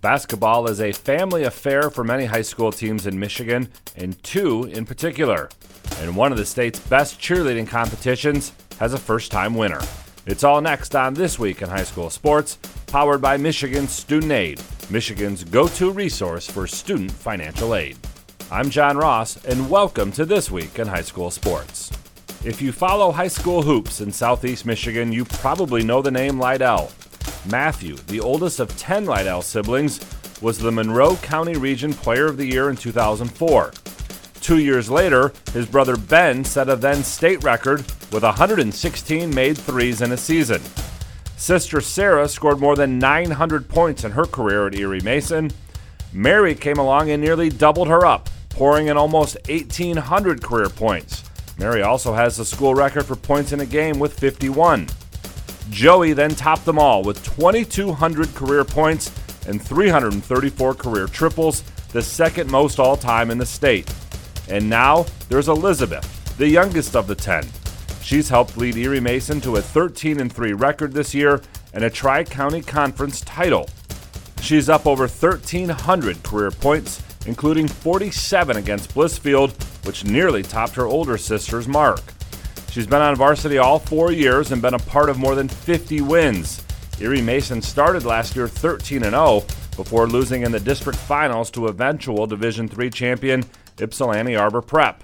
Basketball is a family affair for many high school teams in Michigan, and two in particular. And one of the state's best cheerleading competitions has a first time winner. It's all next on This Week in High School Sports, powered by Michigan Student Aid, Michigan's go to resource for student financial aid. I'm John Ross, and welcome to This Week in High School Sports. If you follow high school hoops in southeast Michigan, you probably know the name Lydell. Matthew, the oldest of 10 Lydell siblings, was the Monroe County Region Player of the Year in 2004. Two years later, his brother Ben set a then state record with 116 made threes in a season. Sister Sarah scored more than 900 points in her career at Erie Mason. Mary came along and nearly doubled her up, pouring in almost 1,800 career points. Mary also has the school record for points in a game with 51. Joey then topped them all with 2,200 career points and 334 career triples, the second most all time in the state. And now there's Elizabeth, the youngest of the 10. She's helped lead Erie Mason to a 13 3 record this year and a Tri County Conference title. She's up over 1,300 career points, including 47 against Blissfield, which nearly topped her older sister's mark. She's been on varsity all four years and been a part of more than 50 wins. Erie Mason started last year 13 0 before losing in the district finals to eventual Division III champion Ypsilanti Arbor Prep.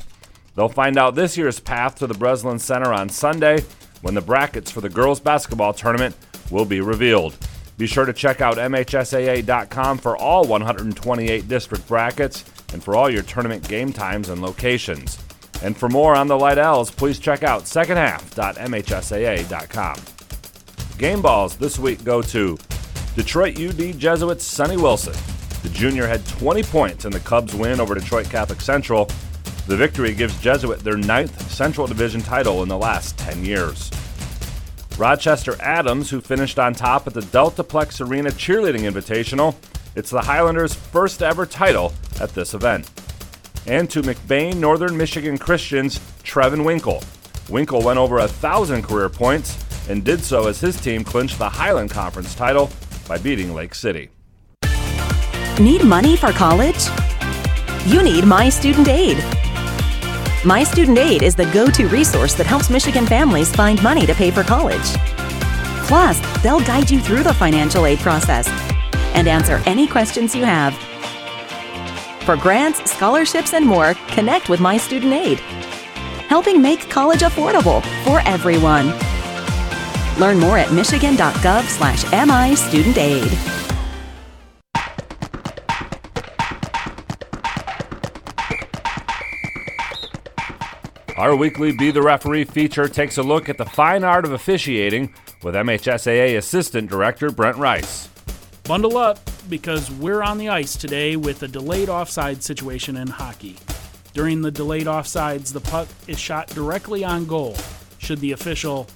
They'll find out this year's path to the Breslin Center on Sunday when the brackets for the girls basketball tournament will be revealed. Be sure to check out MHSAA.com for all 128 district brackets and for all your tournament game times and locations. And for more on the Lydells, please check out secondhalf.mhsaa.com. Game balls this week go to Detroit UD Jesuits Sonny Wilson. The junior had 20 points in the Cubs' win over Detroit Catholic Central. The victory gives Jesuit their ninth Central Division title in the last 10 years. Rochester Adams, who finished on top at the Deltaplex Arena Cheerleading Invitational, it's the Highlanders' first ever title at this event and to McBain Northern Michigan Christian's Trevin Winkle. Winkle went over a thousand career points and did so as his team clinched the Highland Conference title by beating Lake City. Need money for college? You need My Student Aid. My Student Aid is the go to resource that helps Michigan families find money to pay for college. Plus, they'll guide you through the financial aid process and answer any questions you have. For grants, scholarships, and more, connect with My Student Aid, helping make college affordable for everyone. Learn more at michigan.gov slash MI Student Aid. Our weekly Be the Referee feature takes a look at the fine art of officiating with MHSAA Assistant Director Brent Rice. Bundle up because we're on the ice today with a delayed offside situation in hockey. During the delayed offsides, the puck is shot directly on goal. Should the official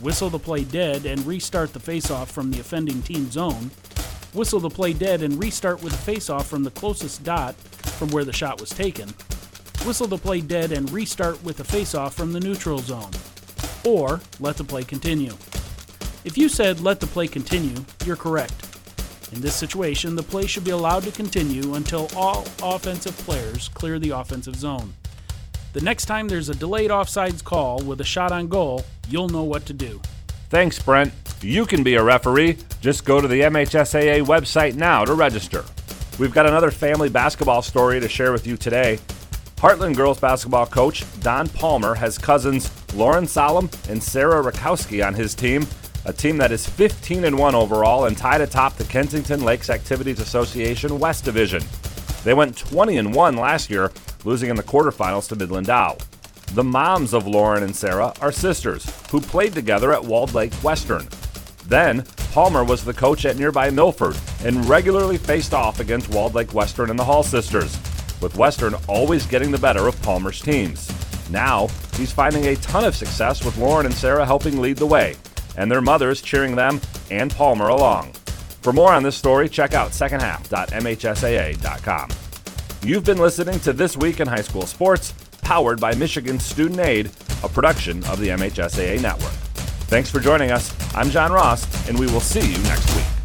whistle the play dead and restart the faceoff from the offending team zone, whistle the play dead and restart with a faceoff from the closest dot from where the shot was taken, whistle the play dead and restart with a faceoff from the neutral zone, or let the play continue. If you said let the play continue, you're correct. In this situation, the play should be allowed to continue until all offensive players clear the offensive zone. The next time there's a delayed offsides call with a shot on goal, you'll know what to do. Thanks, Brent. You can be a referee. Just go to the MHSAA website now to register. We've got another family basketball story to share with you today. Heartland girls basketball coach Don Palmer has cousins Lauren Solom and Sarah Rakowski on his team a team that is 15 and 1 overall and tied atop the Kensington Lakes Activities Association West Division. They went 20 and 1 last year, losing in the quarterfinals to Midland Dow. The moms of Lauren and Sarah are sisters who played together at Walled Lake Western. Then, Palmer was the coach at nearby Milford and regularly faced off against Walled Lake Western and the Hall sisters, with Western always getting the better of Palmer's teams. Now, he's finding a ton of success with Lauren and Sarah helping lead the way, and their mothers cheering them and Palmer along. For more on this story, check out secondhalf.mhsaa.com. You've been listening to This Week in High School Sports, powered by Michigan Student Aid, a production of the MHSAA Network. Thanks for joining us. I'm John Ross, and we will see you next week.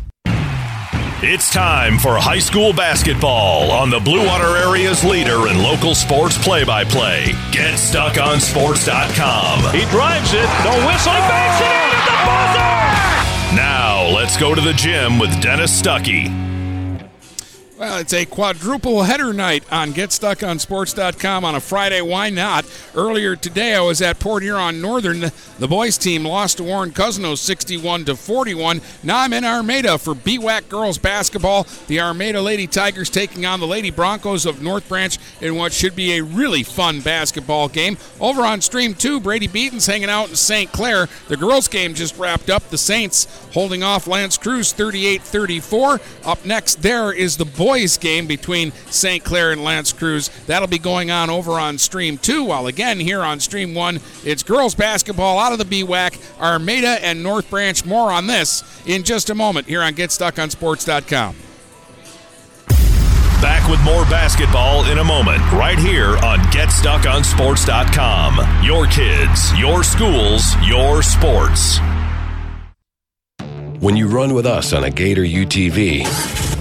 It's time for high school basketball on the Blue Water Area's leader in local sports play by play. Get GetStuckOnSports.com. He drives it, the whistle, he banks it in at the buzzer! Now, let's go to the gym with Dennis Stuckey. Well, it's a quadruple header night on GetStuckOnSports.com on a Friday. Why not? Earlier today, I was at Port Huron Northern. The boys team lost to Warren Cousino 61 to 41. Now I'm in Armada for BWAC girls basketball. The Armada Lady Tigers taking on the Lady Broncos of North Branch in what should be a really fun basketball game. Over on Stream 2, Brady Beaton's hanging out in St. Clair. The girls' game just wrapped up. The Saints holding off L'Anse Creuse 38 34. Up next, there is the boys boys game between St. Clair and L'Anse Creuse. That'll be going on over on Stream 2, while again here on Stream 1, it's girls basketball out of the BWAC, Armada and North Branch. More on this in just a moment here on GetStuckOnSports.com. Back with more basketball in a moment, right here on GetStuckOnSports.com. Your kids, your schools, your sports. When you run with us on a Gator UTV,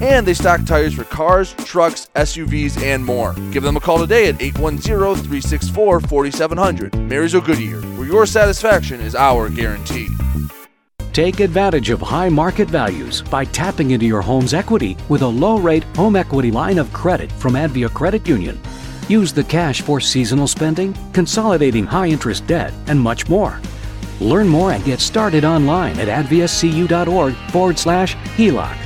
and they stock tires for cars, trucks, SUVs, and more. Give them a call today at 810 364 4700. Marysville Goodyear, where your satisfaction is our guarantee. Take advantage of high market values by tapping into your home's equity with a low rate home equity line of credit from Advia Credit Union. Use the cash for seasonal spending, consolidating high interest debt, and much more. Learn more and get started online at adviacu.org forward slash HELOC.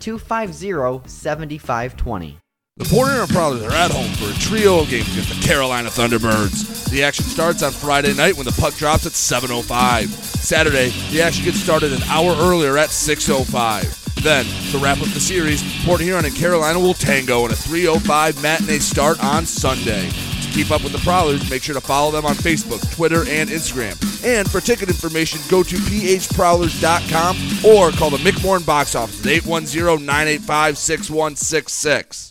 250 7520. The Port Huron Prowlers are at home for a trio of games against the Carolina Thunderbirds. The action starts on Friday night when the puck drops at 7.05. Saturday, the action gets started an hour earlier at 6.05. Then, to wrap up the series, Port Huron and Carolina will tango in a 3.05 matinee start on Sunday keep up with the Prowlers, make sure to follow them on Facebook, Twitter, and Instagram. And for ticket information, go to phprowlers.com or call the McMorran box office at 810 985 6166.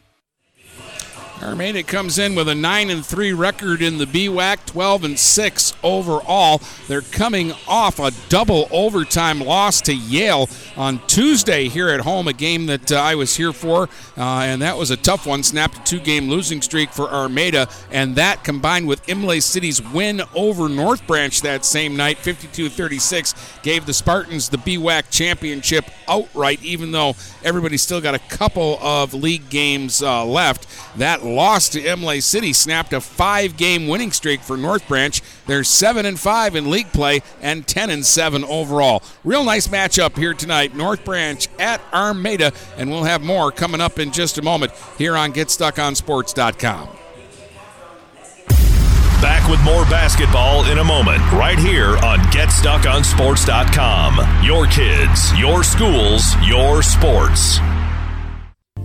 Armada comes in with a 9 and 3 record in the BWAC, 12 and 6 overall. They're coming off a double overtime loss to Yale on Tuesday here at home, a game that uh, I was here for, uh, and that was a tough one. Snapped a two game losing streak for Armada, and that combined with Imlay City's win over North Branch that same night, 52 36, gave the Spartans the BWAC championship outright, even though everybody's still got a couple of league games uh, left. That loss to Imlay City snapped a five game winning streak for North Branch. They're 7 and 5 in league play and 10 and 7 overall. Real nice matchup here tonight. North Branch at Armada, and we'll have more coming up in just a moment here on GetStuckOnSports.com. Back with more basketball in a moment, right here on GetStuckOnSports.com. Your kids, your schools, your sports.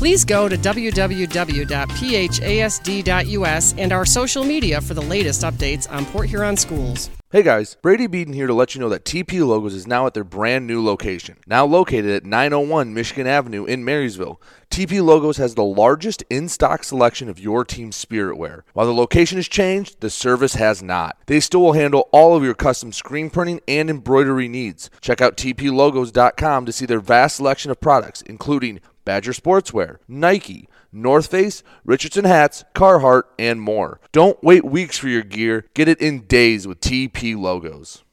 Please go to www.phasd.us and our social media for the latest updates on Port Huron schools. Hey guys, Brady Beaton here to let you know that TP Logos is now at their brand new location. Now located at 901 Michigan Avenue in Marysville, TP Logos has the largest in stock selection of your team's spirit wear. While the location has changed, the service has not. They still will handle all of your custom screen printing and embroidery needs. Check out tplogos.com to see their vast selection of products, including Badger Sportswear, Nike, North Face, Richardson hats, Carhartt, and more. Don't wait weeks for your gear. Get it in days with TP logos.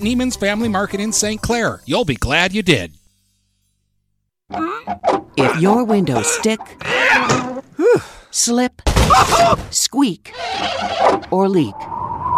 Nieman's Family Market in St. Clair. You'll be glad you did. If your windows stick, slip, squeak, or leak,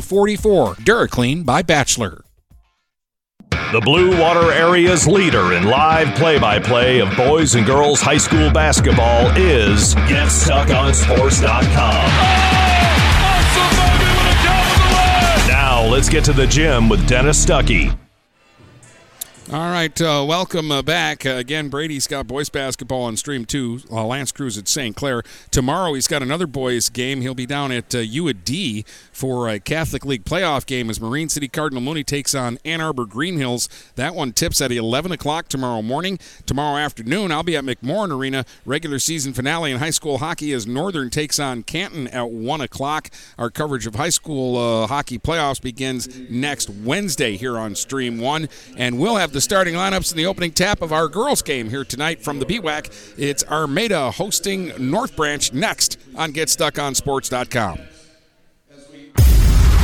44. DuraClean by Bachelor. The Blue Water Area's leader in live play by play of boys and girls high school basketball is GetStuckOnSports.com. Now let's get to the gym with Dennis Stuckey. All right, uh, welcome uh, back. Uh, again, Brady's got boys basketball on Stream 2. Uh, L'Anse Creuse at St. Clair. Tomorrow he's got another boys game. He'll be down at uh, U D for a Catholic League playoff game as Marine City Cardinal Mooney takes on Ann Arbor Green Hills. That one tips at 11 o'clock tomorrow morning. Tomorrow afternoon, I'll be at McMorran Arena. Regular season finale in high school hockey as Northern takes on Canton at 1 o'clock. Our coverage of high school uh, hockey playoffs begins next Wednesday here on Stream 1. And we'll have the starting lineups in the opening tap of our girls' game here tonight from the BWAC. It's Armada hosting North Branch next on GetStuckOnSports.com.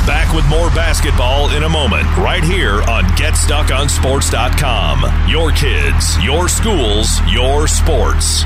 Back with more basketball in a moment, right here on GetStuckOnSports.com. Your kids, your schools, your sports.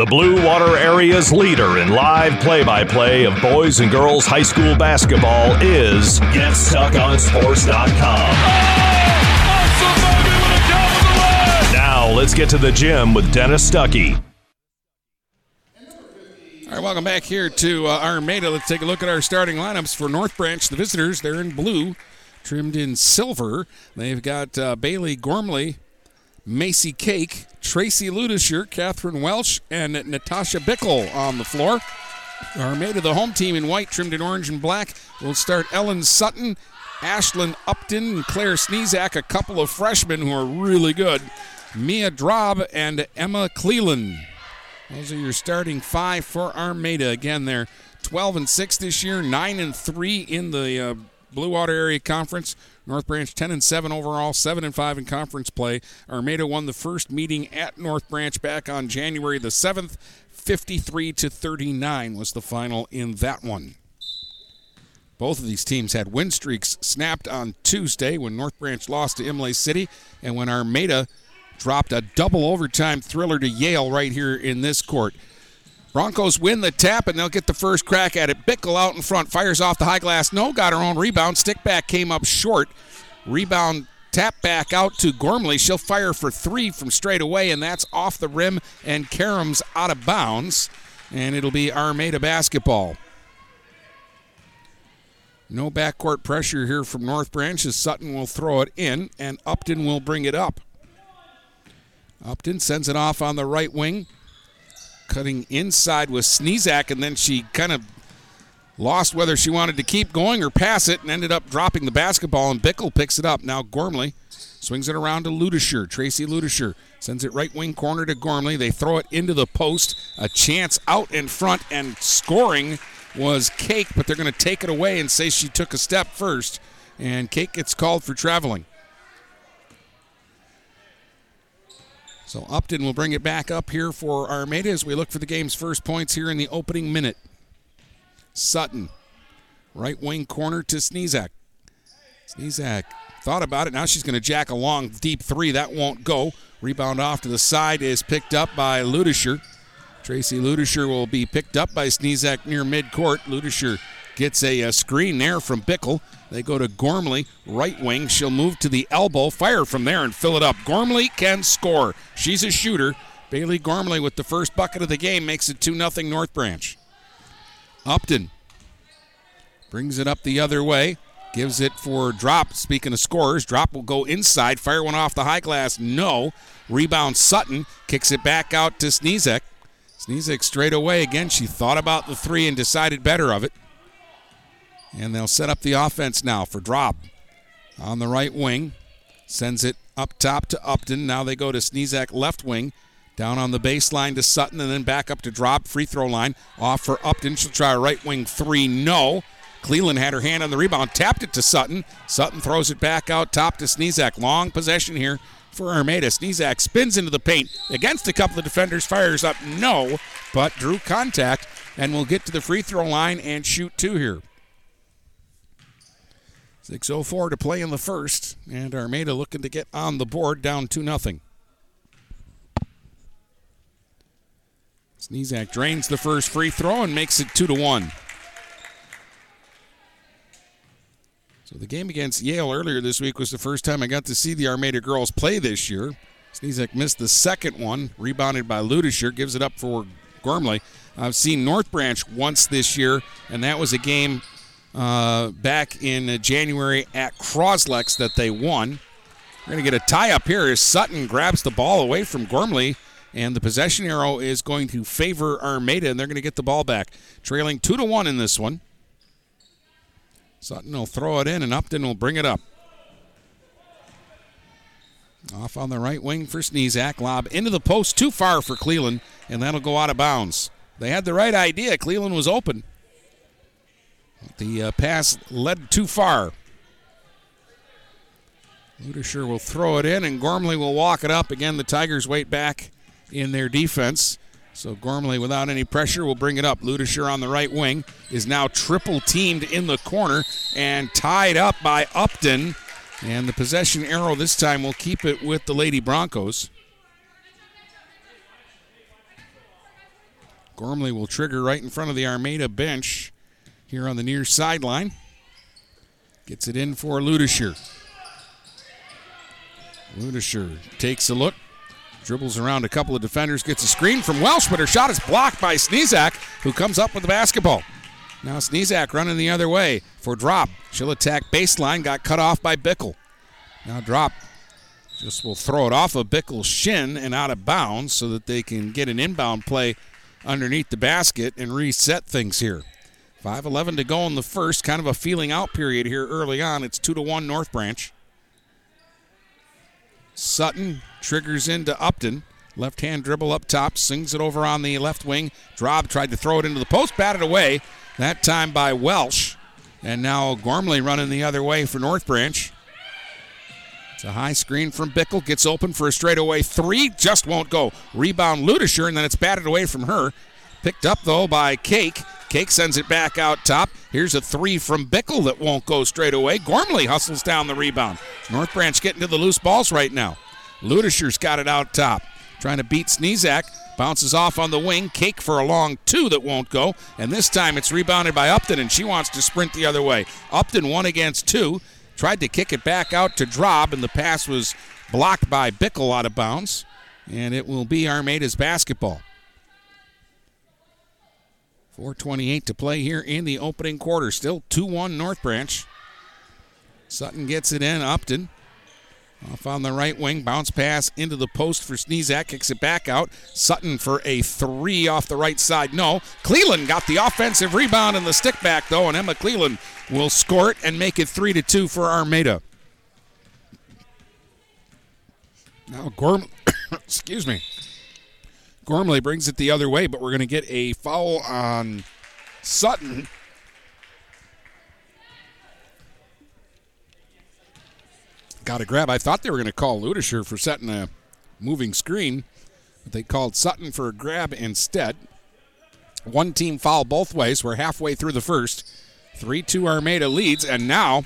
The Blue Water Area's leader in live play by play of boys and girls high school basketball is GetStuckOnSports.com. Now let's get to the gym with Dennis Stuckey. All right, welcome back here to uh, Armada. Let's take a look at our starting lineups for North Branch. The visitors, they're in blue, trimmed in silver. They've got uh, Bailey Gormley, Macy Cake, Tracy Ludisher, Catherine Welsh, and Natasha Bickle on the floor. Armada, the home team in white, trimmed in orange and black. We'll start Ellen Sutton, Ashlyn Upton, and Claire Sneezak, a couple of freshmen who are really good. Mia Drob and Emma Cleland. Those are your starting five for Armada. Again, they're 12 and 6 this year, 9 and 3 in the uh, Blue Water Area Conference. North Branch 10 and 7 overall, 7 and 5 in conference play. Armada won the first meeting at North Branch back on January the 7th. 53 to 39 was the final in that one. Both of these teams had win streaks snapped on Tuesday when North Branch lost to Imlay City and when Armada dropped a double overtime thriller to Yale right here in this court. Broncos win the tap and they'll get the first crack at it. Bickle out in front, fires off the high glass. No, got her own rebound. Stick back came up short. Rebound tap back out to Gormley. She'll fire for three from straight away, and that's off the rim, and Karam's out of bounds. And it'll be Armada basketball. No backcourt pressure here from North Branch as Sutton will throw it in, and Upton will bring it up. Upton sends it off on the right wing cutting inside with Sneezak, and then she kind of lost whether she wanted to keep going or pass it and ended up dropping the basketball, and Bickle picks it up. Now Gormley swings it around to Ludisher. Tracy Ludisher sends it right wing corner to Gormley. They throw it into the post. A chance out in front, and scoring was Cake, but they're going to take it away and say she took a step first, and Cake gets called for traveling. So Upton will bring it back up here for Armada as we look for the game's first points here in the opening minute. Sutton, right wing corner to Sneezak. Snezak thought about it. Now she's going to jack a long, deep three. That won't go. Rebound off to the side is picked up by Ludisher. Tracy Ludisher will be picked up by Snezak near midcourt. Ludisher gets a, a, screen there from Bickle. They go to Gormley, right wing. She'll move to the elbow, fire from there, and fill it up. Gormley can score. She's a shooter. Bailey Gormley with the first bucket of the game makes it 2 0 North Branch. Upton brings it up the other way. Gives it for Drob. Speaking of scorers, Drob will go inside. Fire one off the high glass. No. Rebound Sutton. Kicks it back out to Snezek. Snezek straight away again. She thought about the three and decided better of it. And they'll set up the offense now for Drob on the right wing. Sends it up top to Upton. Now they go to Snezak left wing. Down on the baseline to Sutton and then back up to Drob. Free throw line. Off for Upton. She'll try a right wing three. No. Cleland had her hand on the rebound, tapped it to Sutton. Sutton throws it back out top to Snezak. Long possession here for Armada. Snezak spins into the paint against a couple of defenders, fires up, no, but drew contact and will get to the free throw line and shoot two here. 6.04 to play in the first, and Armada looking to get on the board down 2 0. Snezak drains the first free throw and makes it 2 to 1. So the game against Yale earlier this week was the first time I got to see the Armada girls play this year. Snezek missed the second one, rebounded by Ludisher, gives it up for Gormley. I've seen North Branch once this year, and that was a game uh, back in January at Croslex that they won. We're going to get a tie up here as Sutton grabs the ball away from Gormley, and the possession arrow is going to favor Armada, and they're going to get the ball back. Trailing 2 to 1 in this one. Sutton will throw it in, and Upton will bring it up. Off on the right wing for Snezak. Lob into the post, too far for Cleland, and that'll go out of bounds. They had the right idea. Cleland was open. The uh, pass led too far. Ludisher will throw it in, and Gormley will walk it up. Again, the Tigers wait back in their defense. So Gormley, without any pressure, will bring it up. Ludisher on the right wing is now triple teamed in the corner and tied up by Upton. And the possession arrow this time will keep it with the Lady Broncos. Gormley will trigger right in front of the Armada bench here on the near sideline. Gets it in for Ludisher. Ludisher takes a look, dribbles around a couple of defenders, gets a screen from Welsh, but her shot is blocked by Snezak, who comes up with the basketball. Now Snezak running the other way for Drob. She'll attack baseline, got cut off by Bickle. Now Drob. Just will throw it off of Bickle's shin and out of bounds so that they can get an inbound play underneath the basket and reset things here. 5.11 to go in the first. Kind of a feeling out period here early on. It's 2 to 1 North Branch. Sutton triggers into Upton. Left hand dribble up top, sings it over on the left wing. Drob tried to throw it into the post, batted away. That time by Welsh. And now Gormley running the other way for North Branch. It's a high screen from Bickle. Gets open for a straightaway three. Just won't go. Rebound Ludisher, and then it's batted away from her. Picked up, though, by Cake. Cake sends it back out top. Here's a three from Bickle that won't go straight away. Gormley hustles down the rebound. North Branch getting to the loose balls right now. Ludisher's got it out top. Trying to beat Snezak. Bounces off on the wing. Cake for a long two that won't go. And this time it's rebounded by Upton, and she wants to sprint the other way. Upton one against two. Tried to kick it back out to Drob, and the pass was blocked by Bickle out of bounds. And it will be Armada's basketball. 4.28 to play here in the opening quarter. Still 2 1 North Branch. Sutton gets it in. Upton off on the right wing. Bounce pass into the post for Snezak. Kicks it back out. Sutton for a three off the right side. No. Cleland got the offensive rebound and the stick back, though, and Emma Cleland will score it and make it 3 to 2 for Armada. Now, Gorm, excuse me. Gormley brings it the other way, but we're going to get a foul on Sutton. Got a grab. I thought they were going to call Ludisher for setting a moving screen, but they called Sutton for a grab instead. One team foul both ways. We're halfway through the first. 3 2 Armada leads, and now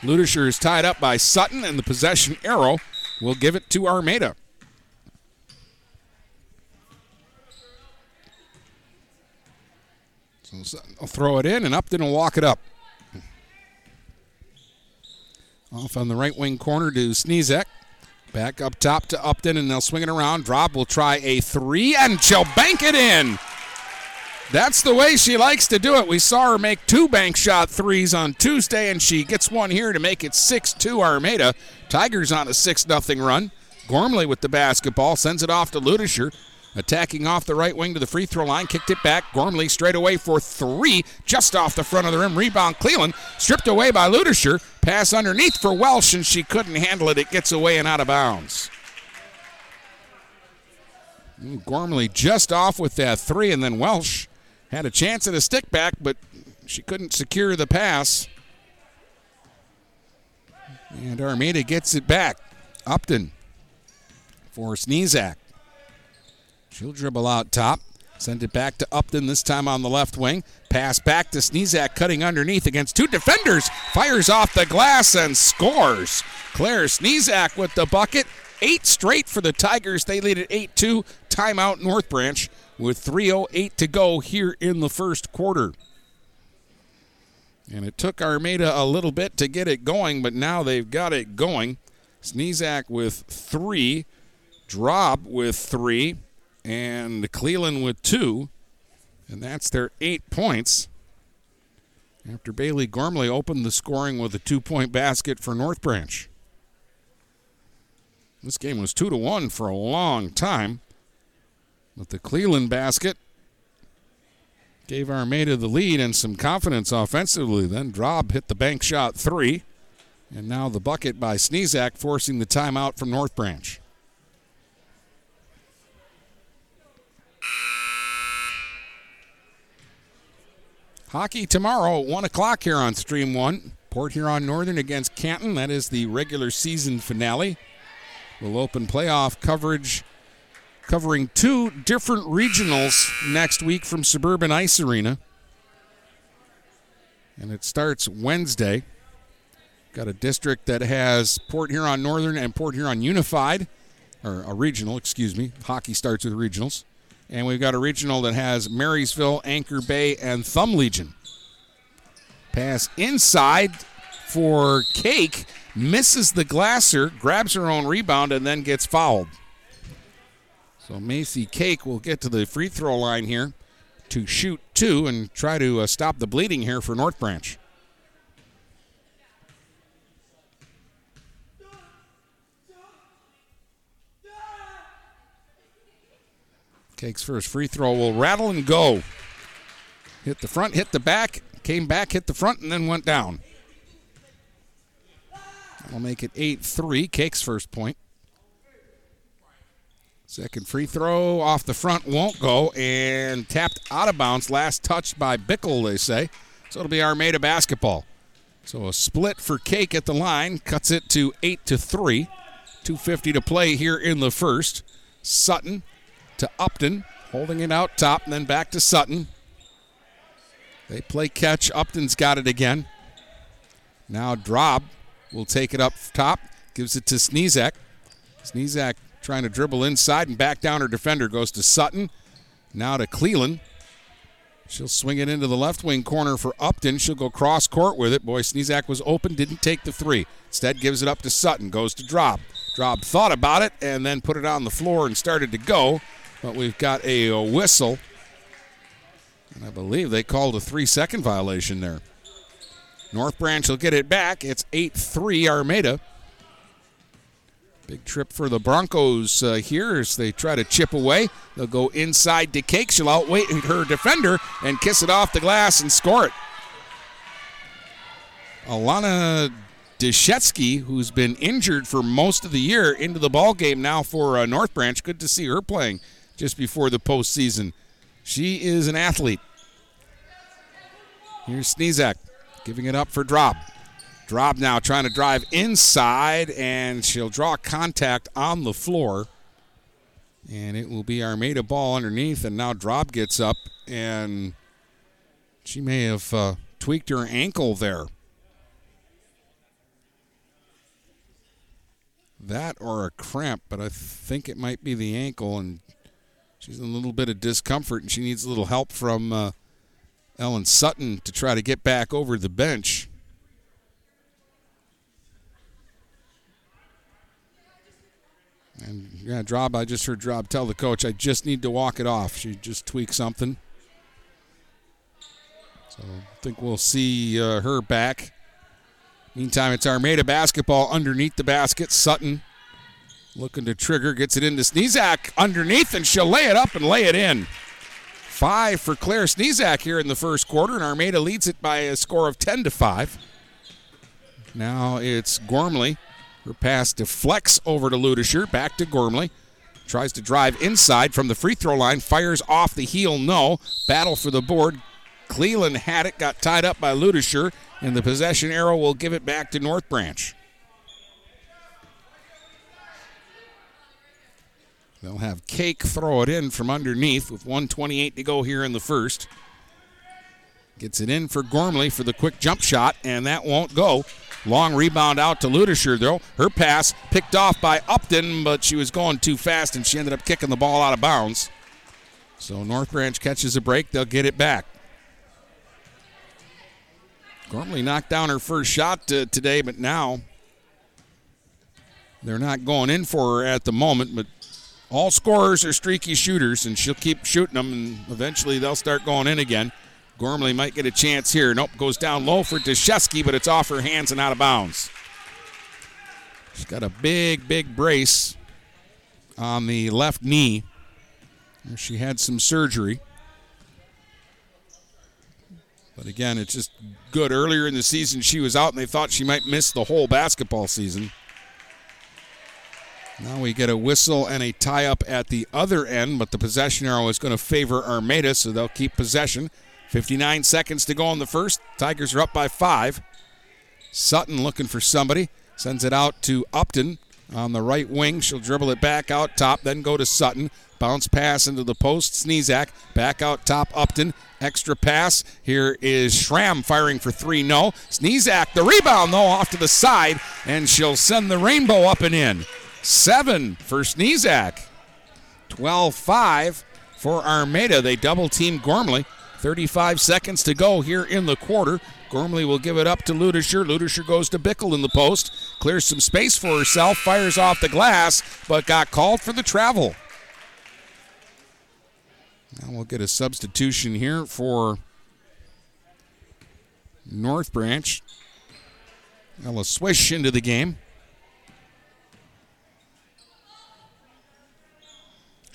Ludisher is tied up by Sutton, and the possession arrow will give it to Armada. Will throw it in, and Upton will walk it up. Off on the right wing corner to Sneezek. Back up top to Upton, and they'll swing it around. Drob will try a three, and she'll bank it in. That's the way she likes to do it. We saw her make two bank shot threes on Tuesday, and she gets one here to make it 6 2 Armada. Tigers on a 6 0 run. Gormley with the basketball sends it off to Ludisher. Attacking off the right wing to the free throw line, kicked it back. Gormley straight away for three, just off the front of the rim. Rebound, Cleland, stripped away by Ludisher. Pass underneath for Welsh, and she couldn't handle it. It gets away and out of bounds. Mm, Gormley just off with that three, and then Welsh had a chance at a stick back, but she couldn't secure the pass. And Armada gets it back. Upton for Sneezak. She'll dribble out top. Send it back to Upton, this time on the left wing. Pass back to Sneezak, cutting underneath against two defenders. Fires off the glass and scores. Claire Sneezak with the bucket. Eight straight for the Tigers. They lead at 8 2. Timeout North Branch with 3.08 to go here in the first quarter. And it took Armada a little bit to get it going, but now they've got it going. Sneezak with three, Drob with three, and Cleland with two. And that's their eight points. After Bailey Gormley opened the scoring with a two point basket for North Branch. This game was two to one for a long time. But the Cleland basket gave Armada the lead and some confidence offensively. Then Drob hit the bank shot three. And now the bucket by Sneezak forcing the timeout from North Branch. Hockey tomorrow 1 o'clock here on Stream 1. Port Huron Northern against Canton. That is the regular season finale. We'll open playoff coverage covering two different regionals next week from Suburban Ice Arena. And it starts Wednesday. Got a district that has Port Huron Northern and Port Huron Unified, or a regional, excuse me. Hockey starts with regionals. And we've got a regional that has Marysville, Anchor Bay, and Thumb Legion. Pass inside for Cake, misses the glasser, grabs her own rebound, and then gets fouled. So Macy Cake will get to the free throw line here to shoot two and try to uh, stop the bleeding here for North Branch. Cake's first free throw will rattle and go. Hit the front, hit the back, came back, hit the front, and then went down. That'll make it 8 3. Cake's first point. Second free throw off the front won't go and tapped out of bounds. Last touched by Bickle, they say. So it'll be Armada basketball. So a split for Cake at the line cuts it to 8 to 3. 250 to play here in the first. Sutton to Upton, holding it out top, and then back to Sutton. They play catch. Upton's got it again. Now Drob will take it up top, gives it to Sneezak. Sneezak trying to dribble inside and back down her defender. Goes to Sutton. Now to Cleland. She'll swing it into the left wing corner for Upton. She'll go cross court with it. Boy, Sneezak was open, didn't take the three. Instead, gives it up to Sutton. Goes to Drob. Drob thought about it and then put it on the floor and started to go. But we've got a, whistle. And I believe they called a three second violation there. North Branch will get it back. It's 8 3 Armada. Big trip for the Broncos uh, here as they try to chip away. They'll go inside to Cake. She'll outweight her defender and kiss it off the glass and score it. Alana Deshetsky, who's been injured for most of the year, into the ball game now for uh, North Branch. Good to see her playing just before the postseason. She is an athlete. Here's Sneezak giving it up for Drob. Drob now trying to drive inside, and she'll draw contact on the floor. And it will be Armada ball underneath, and now Drob gets up, and she may have uh, tweaked her ankle there. that or a cramp, but I think it might be the ankle, and she's in a little bit of discomfort, and she needs a little help from uh, Ellen Sutton to try to get back over the bench. And yeah, Drob, I just heard Drob tell the coach, I just need to walk it off. She just tweaked something. So I think we'll see uh, her back. Meantime, it's Armada basketball underneath the basket. Sutton looking to trigger, gets it into Sneezak underneath, and she'll lay it up and lay it in. Five for Claire Sneezak here in the first quarter, and Armada leads it by a score of 10 to 5. Now it's Gormley her pass deflects over to Ludisher. Back to Gormley. Tries to drive inside from the free throw line. Fires off the heel. No. Battle for the board. Cleland had it. Got tied up by Ludisher. And the possession arrow will give it back to North Branch. They'll have Cake throw it in from underneath with 128 to go here in the first. Gets it in for Gormley for the quick jump shot, and that won't go. Long rebound out to Ludisher, though. Her pass picked off by Upton, but she was going too fast and she ended up kicking the ball out of bounds. So North Branch catches a break. They'll get it back. Gormley knocked down her first shot uh, today, but now they're not going in for her at the moment. But all scorers are streaky shooters, and she'll keep shooting them, and eventually they'll start going in again. Gormley might get a chance here. Nope, goes down low for Deshesky, but it's off her hands and out of bounds. She's got a big, big brace on the left knee. She had some surgery. But again, it's just good. Earlier in the season, she was out and they thought she might miss the whole basketball season. Now we get a whistle and a tie up at the other end, but the possession arrow is going to favor Armada, so they'll keep possession. 59 seconds to go in the first. Tigers are up by five. Sutton looking for somebody. Sends it out to Upton on the right wing. She'll dribble it back out top, then go to Sutton. Bounce pass into the post. Sneezak back out top. Upton. Extra pass. Here is Schramm firing for three. No. Sneezak, the rebound, though, off to the side, and she'll send the rainbow up and in. Seven for Sneezak. 12 5 for Armada. They double team Gormley. 35 seconds to go here in the quarter. Gormley will give it up to Ludisher. Ludisher goes to Bickle in the post, clears some space for herself, fires off the glass, but got called for the travel. Now we'll get a substitution here for North Branch. Ella Swish into the game.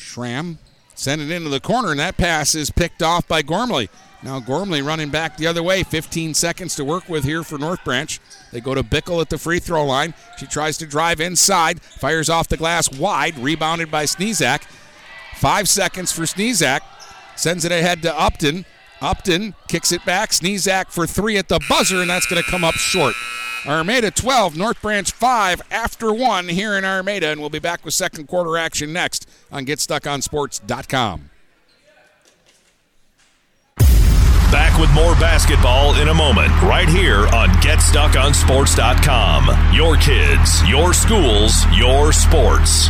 Schramm Send it into the corner, and that pass is picked off by Gormley. Now Gormley running back the other way. 15 seconds to work with here for North Branch. They go to Bickle at the free throw line. She tries to drive inside, fires off the glass wide, rebounded by Sneezak. Five seconds for Sneezak. Sends it ahead to Upton. Upton kicks it back. Sneezak for three at the buzzer, and that's going to come up short. Armada 12, North Branch 5 after 1 here in Armada, and we'll be back with second quarter action next on GetStuckOnSports.com. Back with more basketball in a moment, right here on GetStuckOnSports.com. Your kids, your schools, your sports.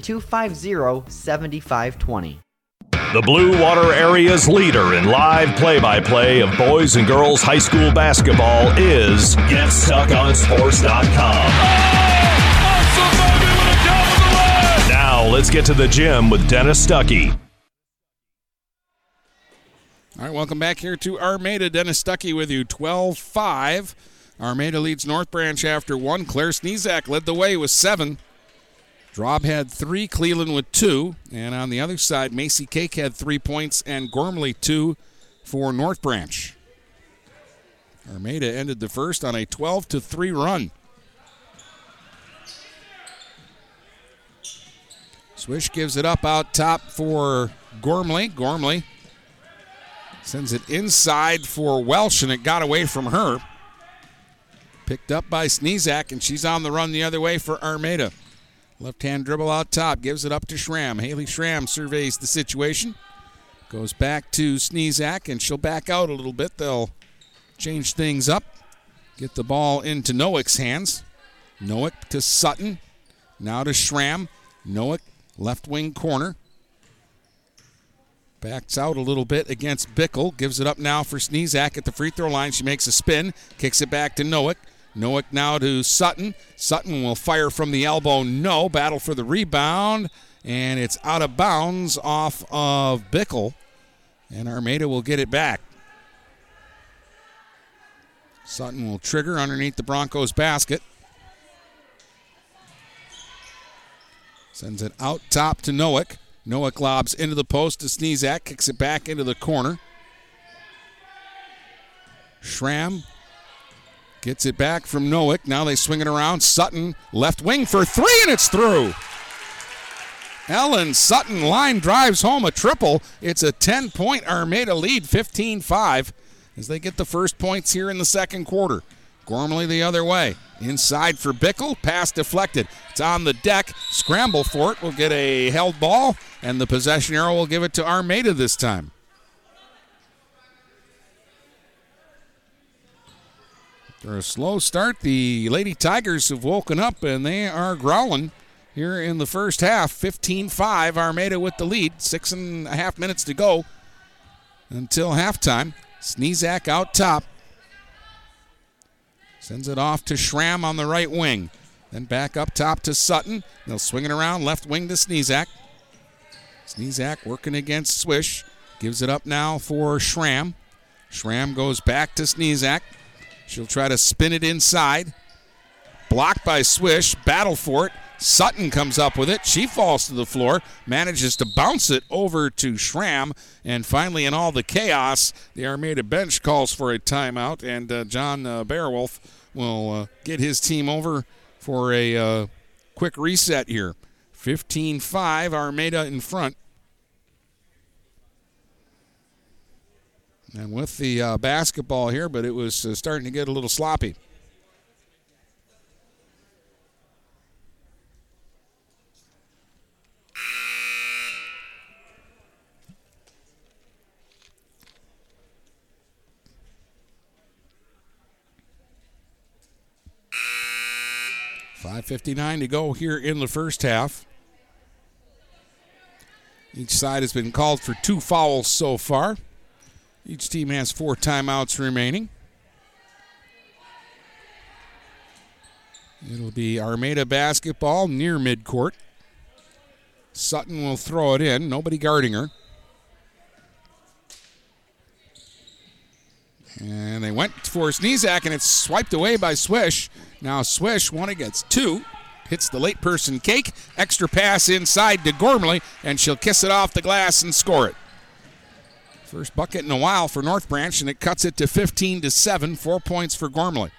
250 7520. The Blue Water Area's leader in live play by play of boys and girls high school basketball is GetStuckOnSports.com. Now let's get to the gym with Dennis Stuckey. All right, welcome back here to Armada. Dennis Stuckey with you, 12 5. Armada leads North Branch after one. Claire Sneezak led the way with seven. Drob had three, Cleland with two. And on the other side, Macy Cake had three points and Gormley two for North Branch. Armada ended the first on a 12 to 3 run. Swish gives it up out top for Gormley. Gormley sends it inside for Welsh, and it got away from her. Picked up by Sneezak, and she's on the run the other way for Armada. Left hand dribble out top, gives it up to Schramm. Haley Schramm surveys the situation. Goes back to Sneezak, and she'll back out a little bit. They'll change things up. Get the ball into Nowick's hands. Nowick to Sutton. Now to Schramm. Nowick, left wing corner. Backs out a little bit against Bickle. Gives it up now for Sneezak at the free throw line. She makes a spin. Kicks it back to Nowick. Nowick now to Sutton. Sutton will fire from the elbow. No. Battle for the rebound. And it's out of bounds off of Bickle. And Armada will get it back. Sutton will trigger underneath the Broncos basket. Sends it out top to Nowick. Nowick lobs into the post to Sneezak, kicks it back into the corner. Schramm gets it back from Nowick. Now they swing it around. Sutton left wing for three, and it's through. Ellen Sutton line drives home a triple. It's a 10 point Armada lead, 15 5, as they get the first points here in the second quarter. Gormley the other way. Inside for Bickle. Pass deflected. It's on the deck. Scramble for it. We'll get a held ball, and the possession arrow will give it to Armada this time. For a slow start, the Lady Tigers have woken up and they are growling here in the first half. 15 5, Armada with the lead. Six and a half minutes to go until halftime. Sneezak out top. Sends it off to Schramm on the right wing. Then back up top to Sutton. They'll swing it around left wing to Sneezak. Sneezak working against Swish. Gives it up now for Schramm. Schramm goes back to Sneezak. She'll try to spin it inside. Blocked by Swish. Battle for it. Sutton comes up with it. She falls to the floor, manages to bounce it over to Schramm, and finally, in all the chaos, the Armada bench calls for a timeout, and uh, John uh, Beowulf will uh, get his team over for a uh, quick reset here. 15 5, Armada in front. And with the uh, basketball here, but it was uh, starting to get a little sloppy. Five fifty-nine to go here in the first half. Each side has been called for two fouls so far. Each team has four timeouts remaining. It'll be Armada basketball near midcourt. Sutton will throw it in. Nobody guarding her. And they went for Sneezak, and it's swiped away by Swish. Now Swish, one against two, hits the late person cake. Extra pass inside to Gormley, and she'll kiss it off the glass and score it. First bucket in a while for North Branch, and it cuts it to 15 to 7. Four points for Gormley.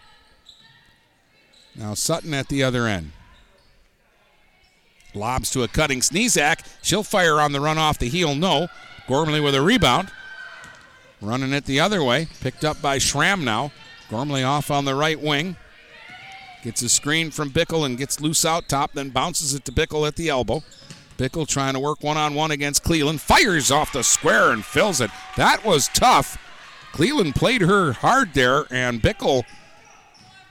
Now Sutton at the other end. Lobs to a cutting Sneezak. She'll fire on the run off the heel. No. Gormley with a rebound. Running it the other way. Picked up by Schramm now. Gormley off on the right wing. Gets a screen from Bickle and gets loose out top, then bounces it to Bickle at the elbow. Bickle trying to work one on one against Cleland. Fires off the square and fills it. That was tough. Cleland played her hard there, and Bickle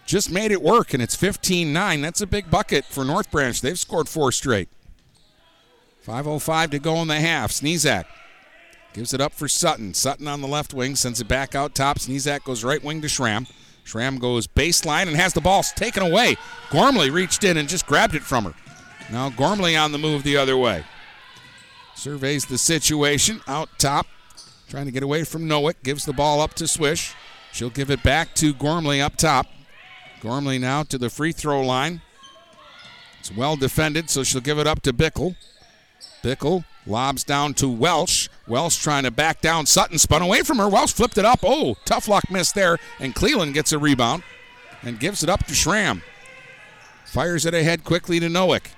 just made it work, and it's 15 9. That's a big bucket for North Branch. They've scored four straight. 5.05 to go in the half. Sneezak gives it up for Sutton. Sutton on the left wing sends it back out top. Sneezak goes right wing to Schramm. Schramm goes baseline and has the ball taken away. Gormley reached in and just grabbed it from her. Now Gormley on the move the other way. Surveys the situation out top. Trying to get away from Nowick. Gives the ball up to Swish. She'll give it back to Gormley up top. Gormley now to the free throw line. It's well defended, so she'll give it up to Bickle. Bickle lobs down to Welsh. Welsh trying to back down. Sutton spun away from her. Welsh flipped it up. Oh, tough luck miss there. And Cleland gets a rebound and gives it up to Schramm. Fires it ahead quickly to Nowick.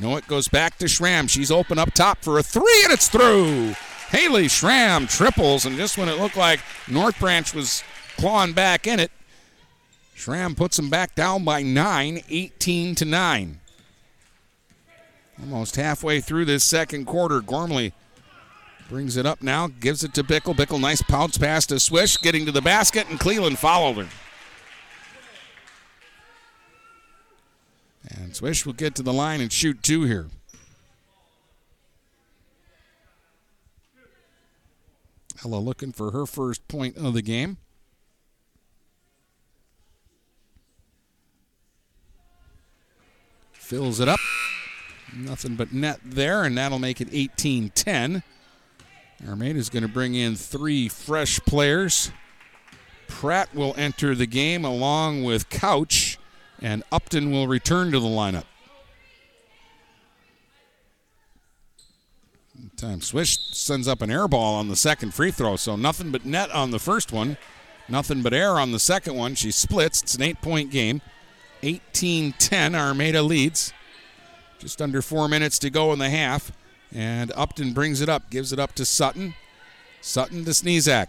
No, it goes back to Schramm. She's open up top for a three, and it's through. Haley Schramm triples, and just when it looked like North Branch was clawing back in it, Schramm puts them back down by nine, 18 to 9. Almost halfway through this second quarter, Gormley brings it up now, gives it to Bickle. Bickle, nice pounce pass to Swish, getting to the basket, and Cleland followed her. And Swish will get to the line and shoot two here. Ella looking for her first point of the game. Fills it up. Nothing but net there, and that'll make it 18 10. is going to bring in three fresh players. Pratt will enter the game along with Couch, and Upton will return to the lineup. Time Swish sends up an air ball on the second free throw, so nothing but net on the first one, nothing but air on the second one. She splits. It's an eight point game. 18 10, Armada leads. Just under four minutes to go in the half. And Upton brings it up, gives it up to Sutton. Sutton to Sneezak.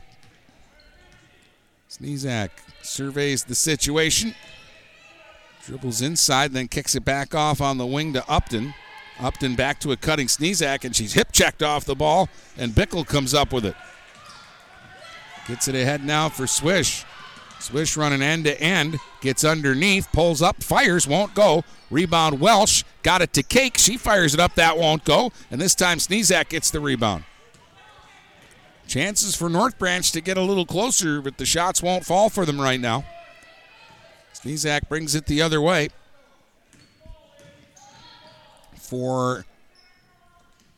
Sneezak surveys the situation. Dribbles inside, then kicks it back off on the wing to Upton. Upton back to a cutting Sneezak, and she's hip checked off the ball, and Bickle comes up with it. Gets it ahead now for Swish. Swish running end to end, gets underneath, pulls up, fires, won't go. Rebound Welsh, got it to Cake. She fires it up, that won't go. And this time Sneezak gets the rebound. Chances for North Branch to get a little closer, but the shots won't fall for them right now. Sneezak brings it the other way. For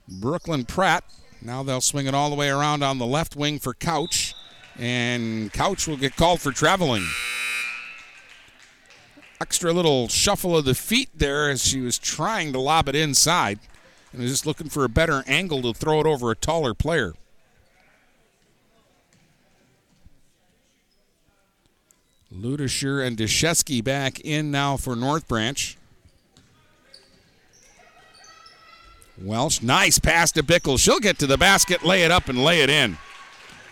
Brooklyn Pratt. Now they'll swing it all the way around on the left wing for Couch. And Couch will get called for traveling. Extra little shuffle of the feet there as she was trying to lob it inside and was just looking for a better angle to throw it over a taller player. Ludisher and Deshesky back in now for North Branch. Welsh, nice pass to Bickle. She'll get to the basket, lay it up, and lay it in.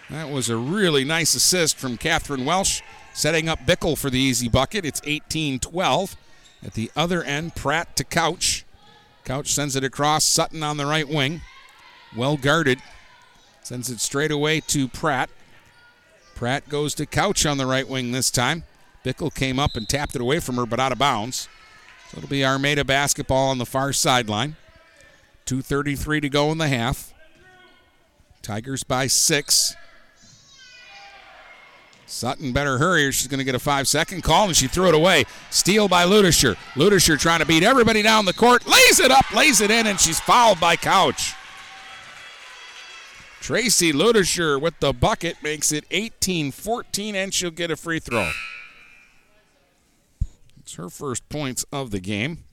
That was a really nice assist from Catherine Welsh, setting up Bickle for the easy bucket. It's 18 12. At the other end, Pratt to Couch. Couch sends it across, Sutton on the right wing. Well guarded. Sends it straight away to Pratt. Pratt goes to Couch on the right wing this time. Bickle came up and tapped it away from her, but out of bounds. So it'll be Armada basketball on the far sideline. 2.33 to go in the half. Tigers by six. Sutton better hurry or she's going to get a five second call and she threw it away. Steal by Ludisher. Ludisher trying to beat everybody down the court. Lays it up, lays it in, and she's fouled by Couch. Tracy Ludisher with the bucket makes it 18 14, and she'll get a free throw. It's her first points of the game.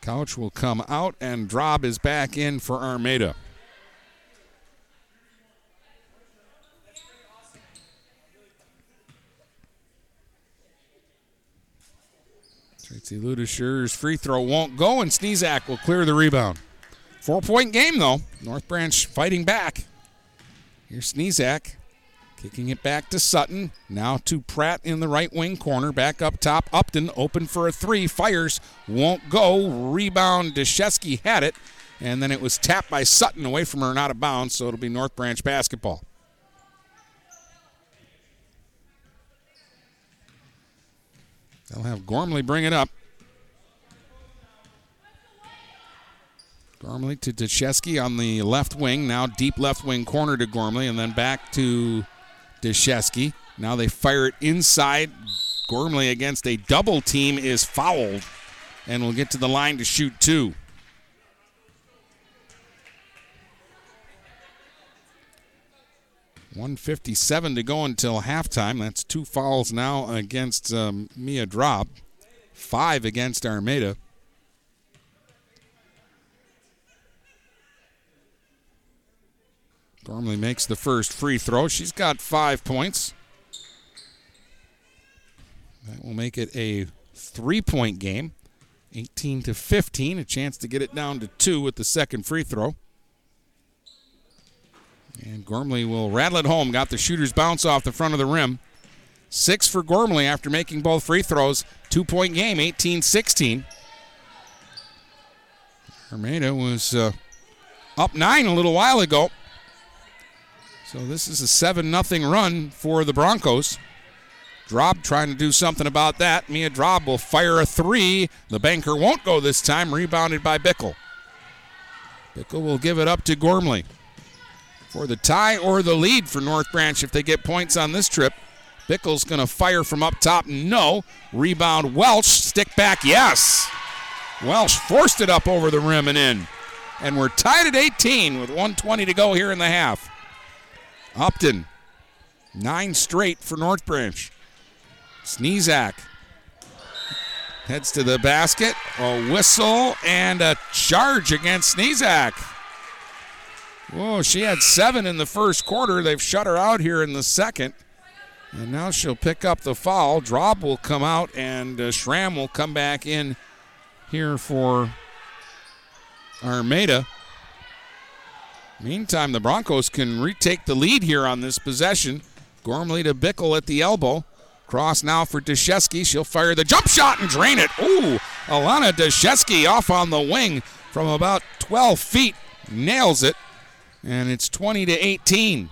Couch will come out, and Drob is back in for Armada. Tracy Ludisher's free throw won't go, and Sneezak will clear the rebound. Four point game, though. North Branch fighting back. Here's Sneezak kicking it back to Sutton. Now to Pratt in the right wing corner. Back up top. Upton open for a three. Fires. Won't go. Rebound. Deshesky had it. And then it was tapped by Sutton away from her and out of bounds, so it'll be North Branch basketball. They'll have Gormley bring it up. Gormley to Deshesky on the left wing. Now deep left wing corner to Gormley, and then back to Deshesky. Now they fire it inside. Gormley against a double team is fouled and will get to the line to shoot two. One fifty-seven to go until halftime. That's two fouls now against um, Mia Drob, five against Armada. Gormley makes the first free throw. She's got five points. That will make it a three point game. 18 to 15. A chance to get it down to two with the second free throw. And Gormley will rattle it home. Got the shooter's bounce off the front of the rim. Six for Gormley after making both free throws. Two point game, 18 16. Armada was uh, up nine a little while ago. So this is a 7 0 run for the Broncos. Drob trying to do something about that. Mia Drob will fire a three. The banker won't go this time. Rebounded by Bickle. Bickle will give it up to Gormley for the tie or the lead for North Branch if they get points on this trip. Bickle's going to fire from up top. No. Rebound Welsh. Stick back. Yes. Welsh forced it up over the rim and in. And we're tied at 18 with 120 to go here in the half. Upton. Nine straight for North Branch. Sneezak heads to the basket. A whistle and a charge against Sneezak. Whoa, she had seven in the first quarter. They've shut her out here in the second. And now she'll pick up the foul. Drob will come out, and uh, will come back in here for Armada. Meantime, the Broncos can retake the lead here on this possession. Gormley to Bickle at the elbow. Cross now for Deshesky. She'll fire the jump shot and drain it. Ooh, Alana Deshesky off on the wing from about 12 feet. Nails it. And it's 20 to 18.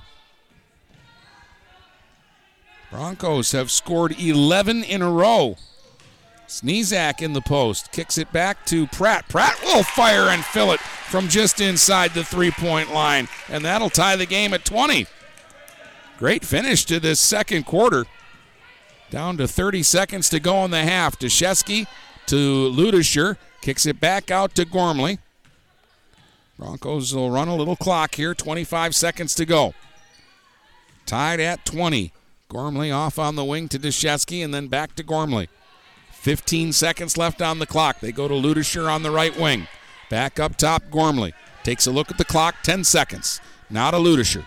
Broncos have scored 11 in a row. Sneezak in the post. Kicks it back to Pratt. Pratt will fire and fill it from just inside the three point line. And that'll tie the game at 20. Great finish to this second quarter. Down to 30 seconds to go in the half. Deshesky to Ludisher. Kicks it back out to Gormley. Broncos will run a little clock here. 25 seconds to go. Tied at 20. Gormley off on the wing to Deshesky and then back to Gormley. 15 seconds left on the clock. They go to Ludisher on the right wing. Back up top, Gormley. Takes a look at the clock, 10 seconds. Now to Ludisher.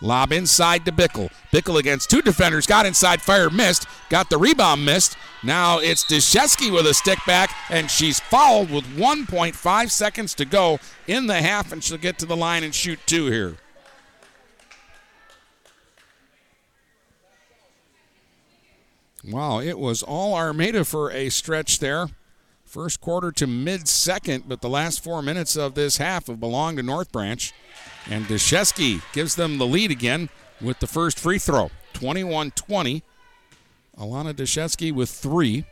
Lob inside to Bickle. Bickle against two defenders. Got inside, fire, missed. Got the rebound, missed. Now it's Deshesky with a stick back, and she's fouled with 1.5 seconds to go in the half, and she'll get to the line and shoot two here. Wow, it was all Armada for a stretch there. First quarter to mid second, but the last four minutes of this half have belonged to North Branch. And Deshesky gives them the lead again with the first free throw 21 20. Alana Deshesky with three.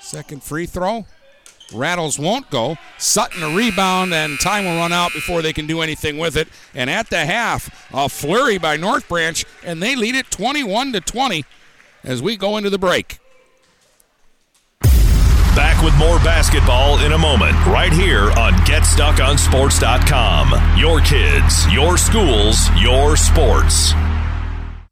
Second free throw. Rattles won't go. Sutton a rebound, and time will run out before they can do anything with it. And at the half, a flurry by North Branch, and they lead it 21 to 20 as we go into the break. Back with more basketball in a moment, right here on GetStuckOnSports.com. Your kids, your schools, your sports.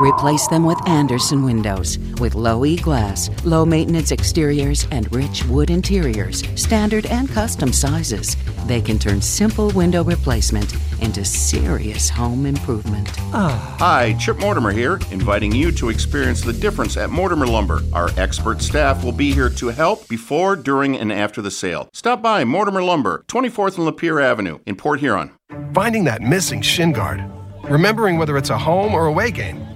replace them with Andersen windows. With low E glass, low maintenance exteriors, and rich wood interiors, standard and custom sizes, they can turn simple window replacement into serious home improvement. Ah. Hi, Chip Mortimer here, inviting you to experience the difference at Mortimer Lumber. Our expert staff will be here to help before, during, and after the sale. Stop by Mortimer Lumber, 24th and Lapeer Avenue in Port Huron. Finding that missing shin guard. Remembering whether it's a home or away game.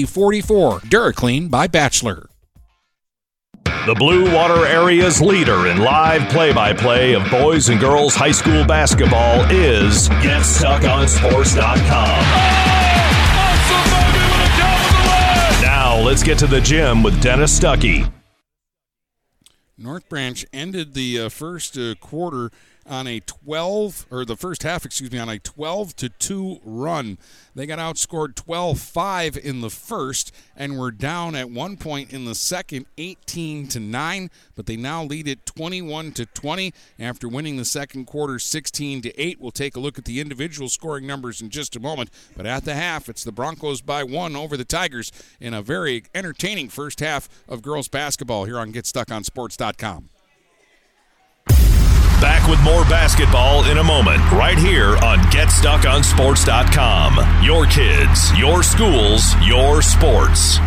44. DuraClean by Bachelor. The Blue Water Area's leader in live play by play of boys and girls high school basketball is GetStuckOnSports.com. Now let's get to the gym with Dennis Stuckey. North Branch ended the uh, first uh, quarter on a 12 or the first half, excuse me, on a 12 to 2 run. They got outscored 12-5 in the first and were down at one point in the second 18 to 9, but they now lead it 21 to 20 after winning the second quarter 16 to 8. We'll take a look at the individual scoring numbers in just a moment, but at the half it's the Broncos by 1 over the Tigers in a very entertaining first half of girls basketball here on GetStuckOnSports.com. Back with more basketball in a moment, right here on GetStuckOnSports.com. Your kids, your schools, your sports.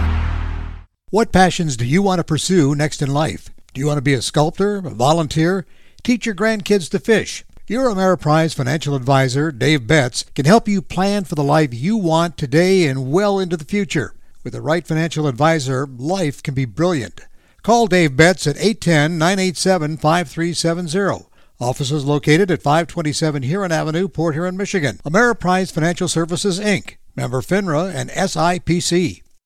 What passions do you want to pursue next in life? Do you want to be a sculptor, a volunteer, teach your grandkids to fish? Your Ameriprise financial advisor, Dave Betts, can help you plan for the life you want today and well into the future. With the right financial advisor, life can be brilliant. Call Dave Betts at 810 987 5370. Offices located at 527 Huron Avenue, Port Huron, Michigan. Ameriprise Financial Services, Inc., member FINRA and SIPC.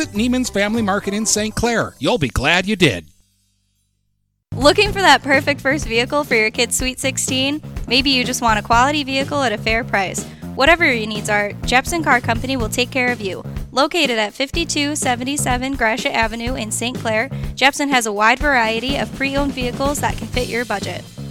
Visit Nieman's Family Market in St. Clair. You'll be glad you did. Looking for that perfect first vehicle for your kid's Sweet 16? Maybe you just want a quality vehicle at a fair price. Whatever your needs are, Jepson Car Company will take care of you. Located at 5277 Gratiot Avenue in St. Clair, Jepson has a wide variety of pre owned vehicles that can fit your budget.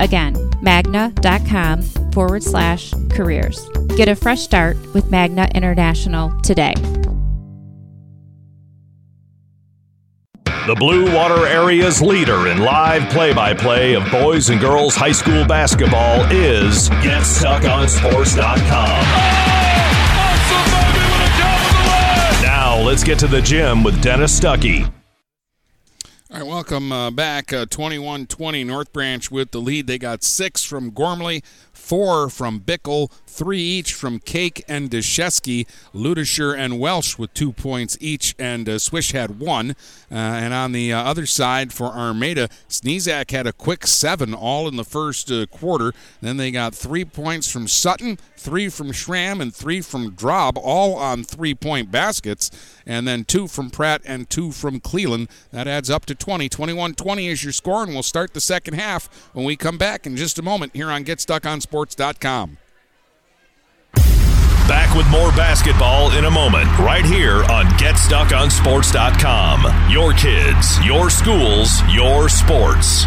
Again, magna.com forward slash careers. Get a fresh start with Magna International today. The Blue Water Area's leader in live play by play of boys and girls high school basketball is GetStuckOnSports.com. Now let's get to the gym with Dennis Stuckey. All right, welcome uh, back. Uh, 21 20 North Branch with the lead. They got six from Gormley, four from Bickle, three each from Cake and Deshesky, Ludisher and Welsh with two points each, and uh, Swish had one. Uh, and on the uh, other side for Armada, Sneezak had a quick seven all in the first uh, quarter. Then they got three points from Sutton, three from Schramm, and three from Drob, all on three point baskets. And then two from Pratt and two from Cleland. That adds up to 20. 21 20 is your score, and we'll start the second half when we come back in just a moment here on GetStuckOnSports.com. Back with more basketball in a moment, right here on GetStuckOnSports.com. Your kids, your schools, your sports.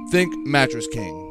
think Mattress King.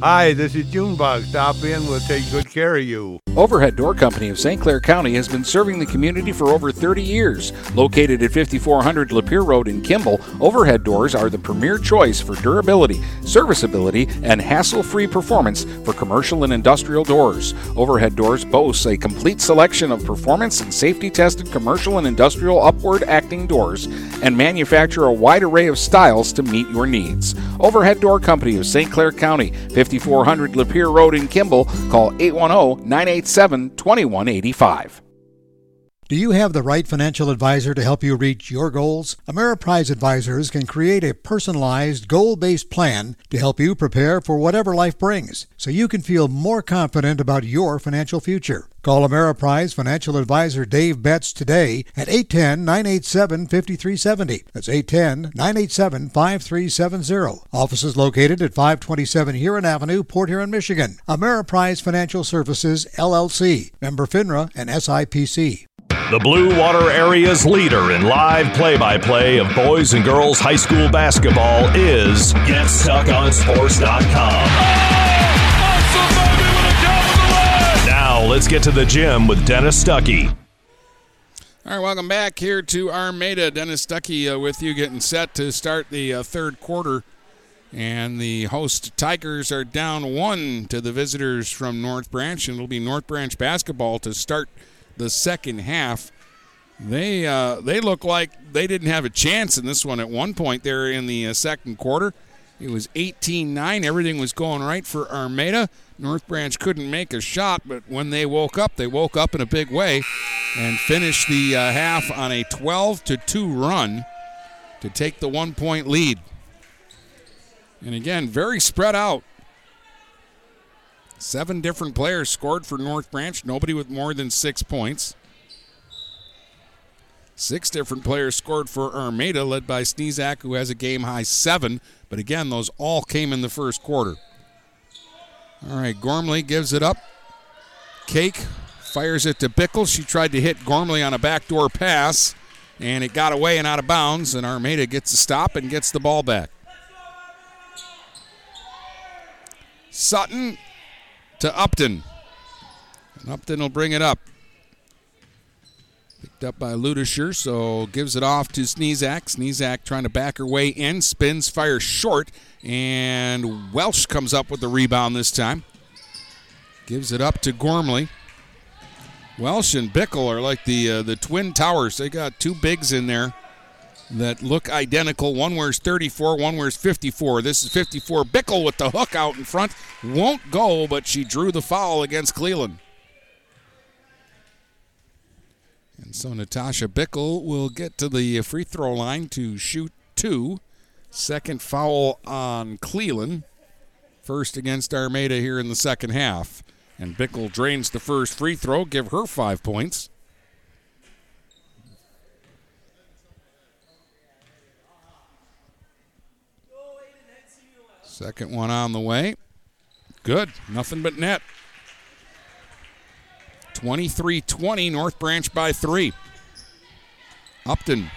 Hi, this is Junebug. Stop in, we'll take good care of you. Overhead Door Company of St. Clair County has been serving the community for over 30 years. Located at 5400 Lapeer Road in Kimball, Overhead Doors are the premier choice for durability, serviceability, and hassle free performance for commercial and industrial doors. Overhead Doors boasts a complete selection of performance and safety tested commercial and industrial upward acting doors and manufacture a wide array of styles to meet your needs. Overhead Door Company of St. Clair County, 5400 Lapeer Road in Kimball. Call 810 987 2185. Do you have the right financial advisor to help you reach your goals? Ameriprise Advisors can create a personalized, goal based plan to help you prepare for whatever life brings so you can feel more confident about your financial future. Call Ameriprise Financial Advisor Dave Betts today at 810 987 5370. That's 810 987 5370. Office is located at 527 Huron Avenue, Port Huron, Michigan. Ameriprise Financial Services, LLC. Member FINRA and SIPC. The Blue Water Area's leader in live play by play of boys and girls high school basketball is GetStuckOnSports.com. Now let's get to the gym with Dennis Stuckey. All right, welcome back here to Armada. Dennis Stuckey uh, with you, getting set to start the uh, third quarter. And the host Tigers are down one to the visitors from North Branch, and it'll be North Branch basketball to start the second half. They uh, they look like they didn't have a chance in this one at one point there in the uh, second quarter. It was 18-9. Everything was going right for Armada. North Branch couldn't make a shot, but when they woke up, they woke up in a big way and finished the uh, half on a 12 to 2 run to take the one point lead. And again, very spread out. Seven different players scored for North Branch, nobody with more than six points. Six different players scored for Armada, led by Sneezak, who has a game high seven. But again, those all came in the first quarter. All right, Gormley gives it up. Cake fires it to Bickle. She tried to hit Gormley on a backdoor pass, and it got away and out of bounds. And Armada gets a stop and gets the ball back. Sutton to Upton. And Upton will bring it up. Up by Ludisher, so gives it off to Sneezak. Sneezak trying to back her way in, spins, fires short, and Welsh comes up with the rebound this time. Gives it up to Gormley. Welsh and Bickle are like the uh, the twin towers. They got two bigs in there that look identical. One wears 34, one wears 54. This is 54. Bickle with the hook out in front. Won't go, but she drew the foul against Cleland. And so Natasha Bickle will get to the free throw line to shoot two. Second foul on Cleland. First against Armada here in the second half. And Bickle drains the first free throw, give her five points. Second one on the way. Good. Nothing but net. 23 20, North Branch by three. Upton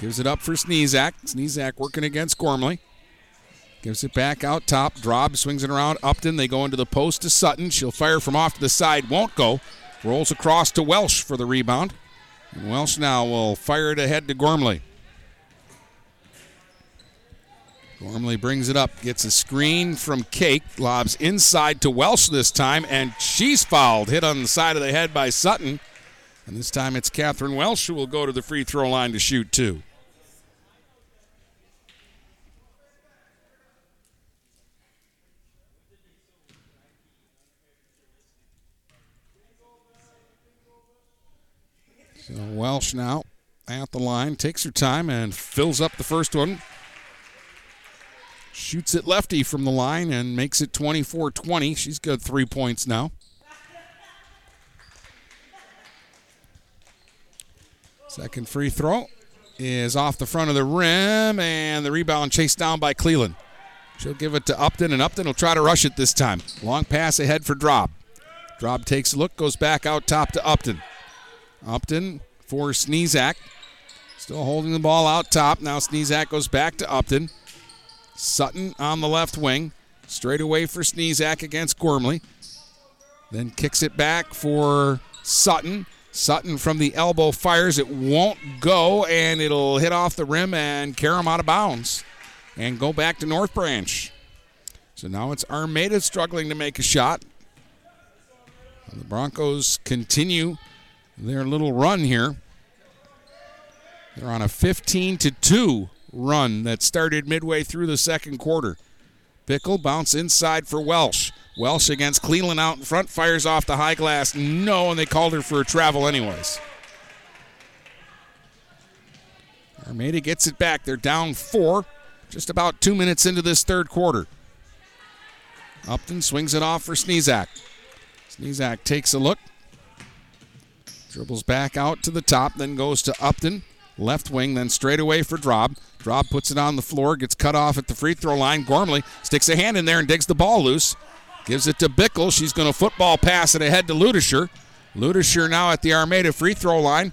gives it up for Sneezak. Sneezak working against Gormley. Gives it back out top. Drob swings it around. Upton. They go into the post to Sutton. She'll fire from off to the side. Won't go. Rolls across to Welsh for the rebound. And Welsh now will fire it ahead to Gormley. Gormley brings it up, gets a screen from Cake, lobs inside to Welsh this time, and she's fouled, hit on the side of the head by Sutton. And this time it's Catherine Welsh who will go to the free throw line to shoot two. So Welsh now at the line, takes her time and fills up the first one. Shoots it lefty from the line and makes it 24 20. She's got three points now. Second free throw is off the front of the rim, and the rebound chased down by Cleland. She'll give it to Upton, and Upton will try to rush it this time. Long pass ahead for Drob. Drob takes a look, goes back out top to Upton. Upton for Sneezak. Still holding the ball out top. Now Sneezak goes back to Upton. Sutton on the left wing. Straight away for Sneezak against Gormley. Then kicks it back for Sutton. Sutton from the elbow fires. It won't go, and it'll hit off the rim and carry him out of bounds and go back to North Branch. So now it's Armada struggling to make a shot. The Broncos continue their little run here. They're on a 15 to 2 run that started midway through the second quarter. Bickle bounce inside for Welsh. Welsh against Cleland out in front, fires off the high glass. No, and they called her for a travel anyways. Armada gets it back. They're down four, just about two minutes into this third quarter. Upton swings it off for Sneezak. Sneezak takes a look, dribbles back out to the top, then goes to Upton. Left wing, then straight away for Drob. Drob puts it on the floor, gets cut off at the free throw line. Gormley sticks a hand in there and digs the ball loose. Gives it to Bickle. She's going to football pass it ahead to Ludisher. Ludisher now at the Armada free throw line.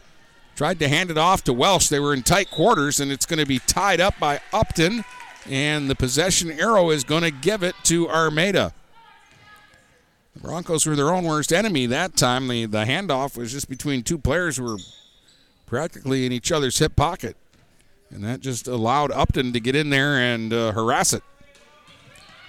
Tried to hand it off to Welsh. They were in tight quarters, and it's going to be tied up by Upton. And the possession arrow is going to give it to Armada. The Broncos were their own worst enemy that time. The, the handoff was just between two players who were practically in each other's hip pocket. And that just allowed Upton to get in there and uh, harass it.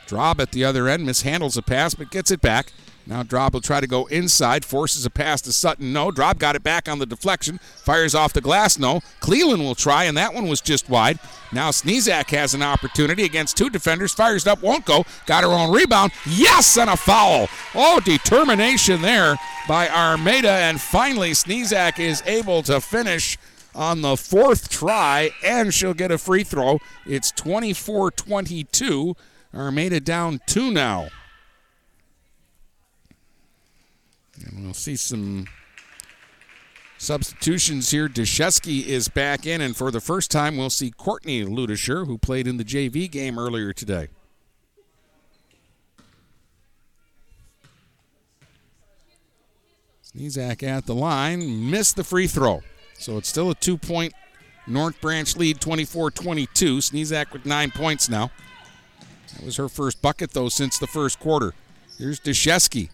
Drob at the other end mishandles a pass but gets it back. Now Drob will try to go inside, forces a pass to Sutton. No. Drob got it back on the deflection, fires off the glass. No. Cleland will try, and that one was just wide. Now Sneezak has an opportunity against two defenders, fires it up, won't go. Got her own rebound. Yes, and a foul. Oh, determination there by Armada, and finally Sneezak is able to finish on the fourth try, and she'll get a free throw. It's 24 22. Armada down two now. And we'll see some substitutions here. Deshesky is back in, and for the first time, we'll see Courtney Ludisher, who played in the JV game earlier today. Sneezak at the line, missed the free throw. So it's still a two point North Branch lead, 24 22. Sneezak with nine points now. That was her first bucket, though, since the first quarter. Here's Deshesky.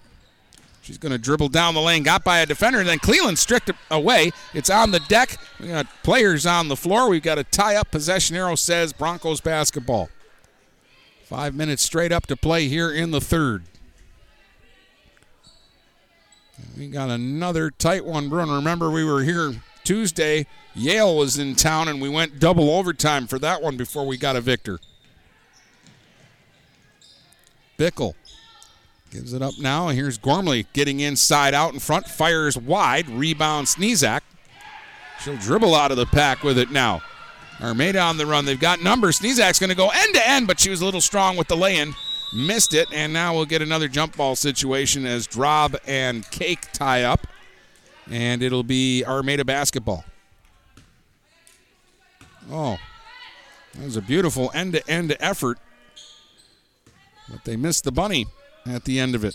She's going to dribble down the lane, got by a defender, and then Cleland stripped away. It's on the deck. We got players on the floor. We've got a tie up possession arrow says Broncos basketball. Five minutes straight up to play here in the third. We got another tight one, Bruno. Remember, we were here Tuesday. Yale was in town, and we went double overtime for that one before we got a victor. Bickle gives it up now. Here's Gormley getting inside out in front, fires wide, rebound Sneezak. She'll dribble out of the pack with it now. Armada on the run. They've got numbers. Sneezak's going to go end to end, but she was a little strong with the lay in. Missed it, and now we'll get another jump ball situation as Drob and Cake tie up. And it'll be Armada basketball. Oh, that was a beautiful end to end effort But they missed the bunny at the end of it.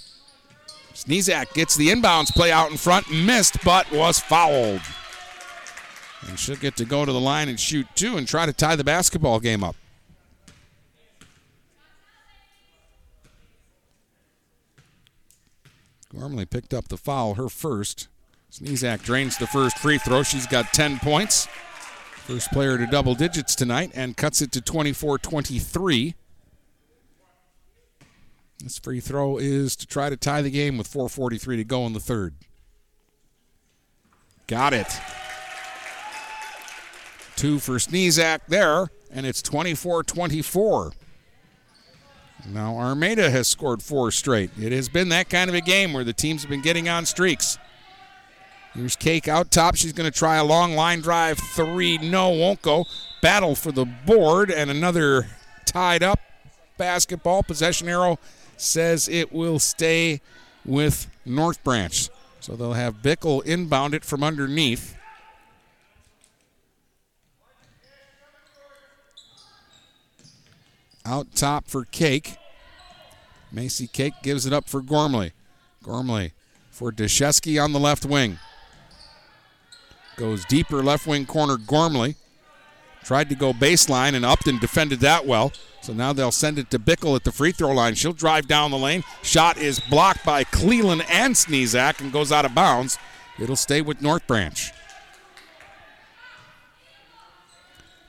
Sneezak gets the inbounds play out in front, missed, but was fouled. And she'll get to go to the line and shoot two and try to tie the basketball game up. Gormley picked up the foul, her first. Sneezak drains the first free throw. She's got 10 points. First player to double digits tonight and cuts it to 24 23. This free throw is to try to tie the game with 4.43 to go in the third. Got it. Two for Sneezak there, and it's 24 24. Now, Armada has scored four straight. It has been that kind of a game where the teams have been getting on streaks. Here's Cake out top. She's going to try a long line drive. Three, no, won't go. Battle for the board, and another tied up basketball. Possession arrow says it will stay with North Branch. So they'll have Bickle inbound it from underneath. Out top for Cake. Macy Cake gives it up for Gormley. Gormley for Deshesky on the left wing. Goes deeper left wing corner Gormley. Tried to go baseline, and Upton defended that well. So now they'll send it to Bickle at the free throw line. She'll drive down the lane. Shot is blocked by Cleland and Sneezak and goes out of bounds. It'll stay with North Branch.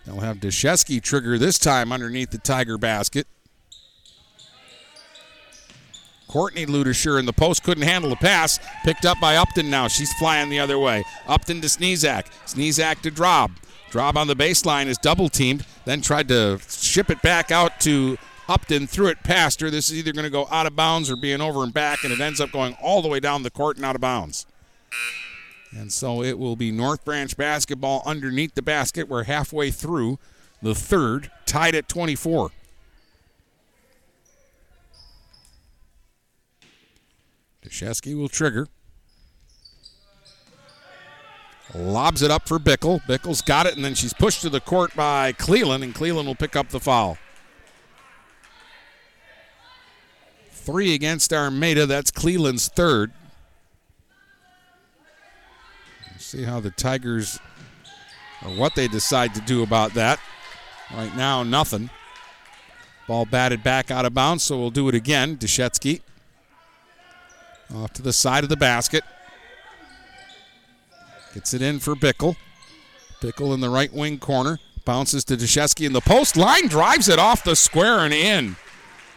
They'll have Deshesky trigger this time underneath the Tiger basket. Courtney Ludisher in the post couldn't handle the pass. Picked up by Upton now. She's flying the other way. Upton to Sneezak. Sneezak to Drob. Drob on the baseline is double teamed. Then tried to ship it back out to Upton. Threw it past her. This is either going to go out of bounds or being over and back, and it ends up going all the way down the court and out of bounds. And so it will be North Branch basketball underneath the basket. We're halfway through the third, tied at 24. Deshesky will trigger. Lobs it up for Bickle. Bickle's got it, and then she's pushed to the court by Cleland, and Cleland will pick up the foul. Three against Armada. That's Cleland's third. see how the Tigers or what they decide to do about that. Right now, nothing. Ball batted back out of bounds, so we'll do it again. Deshetsky off to the side of the basket. Gets it in for Bickle. Bickle in the right wing corner. Bounces to Deshesky in the post. Line drives it off the square and in.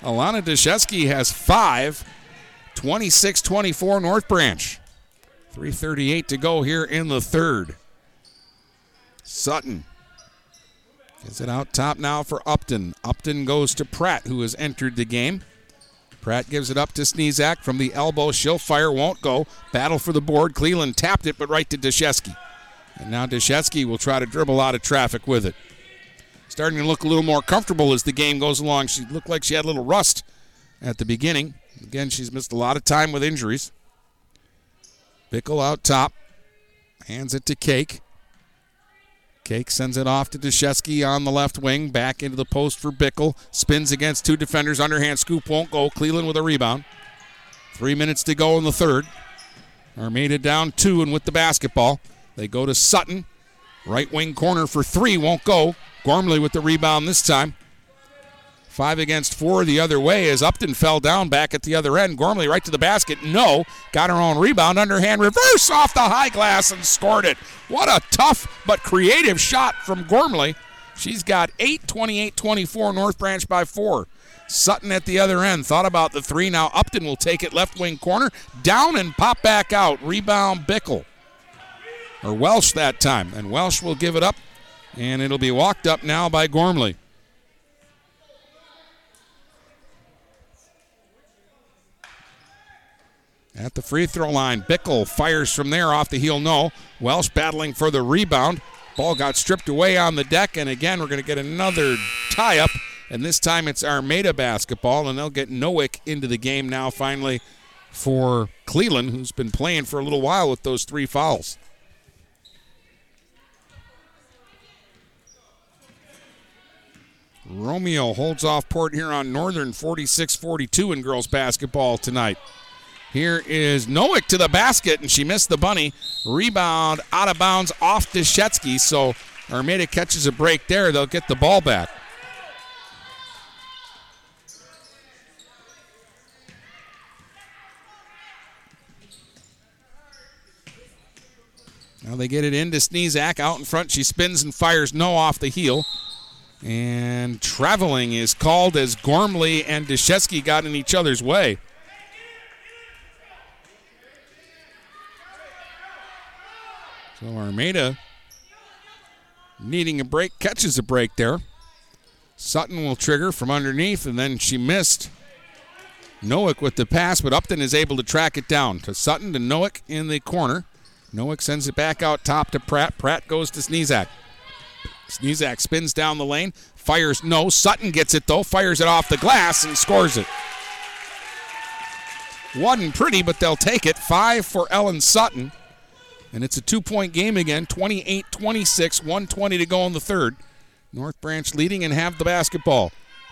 Alana Deshesky has five. 26 24 North Branch. 3.38 to go here in the third. Sutton gets it out top now for Upton. Upton goes to Pratt, who has entered the game. Pratt gives it up to Sneezak from the elbow. She'll fire, won't go. Battle for the board. Cleland tapped it, but right to Deshesky. And now Deshesky will try to dribble out of traffic with it. Starting to look a little more comfortable as the game goes along. She looked like she had a little rust at the beginning. Again, she's missed a lot of time with injuries. Bickle out top. Hands it to Cake. Cake sends it off to Deshesky on the left wing. Back into the post for Bickle. Spins against two defenders. Underhand scoop won't go. Cleland with a rebound. Three minutes to go in the third. Armada down two and with the basketball. They go to Sutton. Right wing corner for three won't go. Gormley with the rebound this time. Five against four the other way as Upton fell down back at the other end. Gormley right to the basket. No. Got her own rebound. Underhand reverse off the high glass and scored it. What a tough but creative shot from Gormley. She's got 8 28 24. North Branch by four. Sutton at the other end thought about the three. Now Upton will take it left wing corner. Down and pop back out. Rebound Bickle. Or Welsh that time. And Welsh will give it up. And it'll be walked up now by Gormley. At the free throw line. Bickle fires from there off the heel, no. Welsh battling for the rebound. Ball got stripped away on the deck, and again, we're going to get another tie up. And this time it's Armada basketball, and they'll get Nowick into the game now, finally, for Cleland, who's been playing for a little while with those three fouls. Romeo holds off Port Huron Northern 46 42 in girls basketball tonight. Here is Nowick to the basket, and she missed the bunny. Rebound out of bounds off Deshetsky, so Armada catches a break there. They'll get the ball back. Now they get it into Sneezak out in front. She spins and fires no off the heel. And traveling is called as Gormley and Deshetsky got in each other's way. So Armada needing a break, catches a break there. Sutton will trigger from underneath, and then she missed. Nowick with the pass, but Upton is able to track it down to Sutton to Nowick in the corner. Nowick sends it back out top to Pratt. Pratt goes to Sneezak. Sneezak spins down the lane, fires no. Sutton gets it though, fires it off the glass and scores it. Wasn't pretty, but they'll take it. Five for Ellen Sutton. And it's a two point game again 28 26, 120 to go in the third. North Branch leading and have the basketball.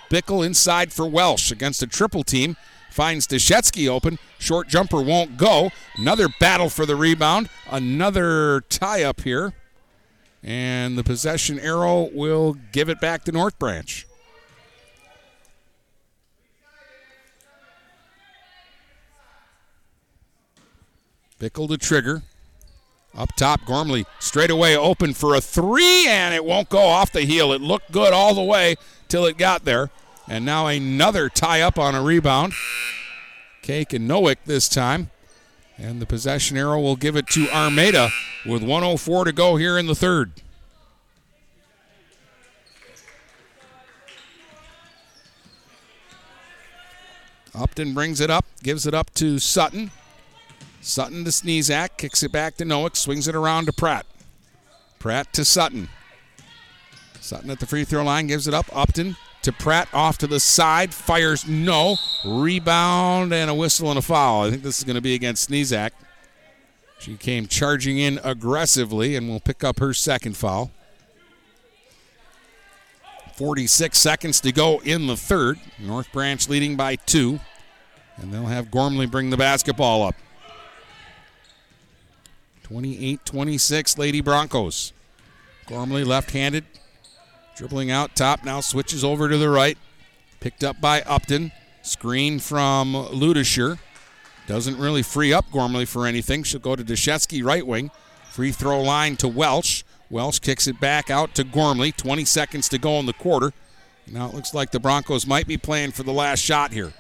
Bickle inside for Welsh against a triple team. Finds Deshetsky open. Short jumper won't go. Another battle for the rebound. Another tie up here. And the possession arrow will give it back to North Branch. Bickle to trigger. Up top, Gormley straight away open for a three, and it won't go off the heel. It looked good all the way till it got there. And now another tie up on a rebound. Cake and Nowick this time. And the possession arrow will give it to Armada with 104 to go here in the third. Upton brings it up, gives it up to Sutton. Sutton to Sneezak, kicks it back to Nowick, swings it around to Pratt. Pratt to Sutton. Sutton at the free throw line gives it up. Upton to Pratt off to the side, fires no. Rebound and a whistle and a foul. I think this is going to be against Sneezak. She came charging in aggressively and will pick up her second foul. 46 seconds to go in the third. North Branch leading by two. And they'll have Gormley bring the basketball up. 28 26, Lady Broncos. Gormley left handed, dribbling out top, now switches over to the right. Picked up by Upton. Screen from Ludisher. Doesn't really free up Gormley for anything. She'll go to Deshetsky, right wing. Free throw line to Welsh. Welsh kicks it back out to Gormley. 20 seconds to go in the quarter. Now it looks like the Broncos might be playing for the last shot here.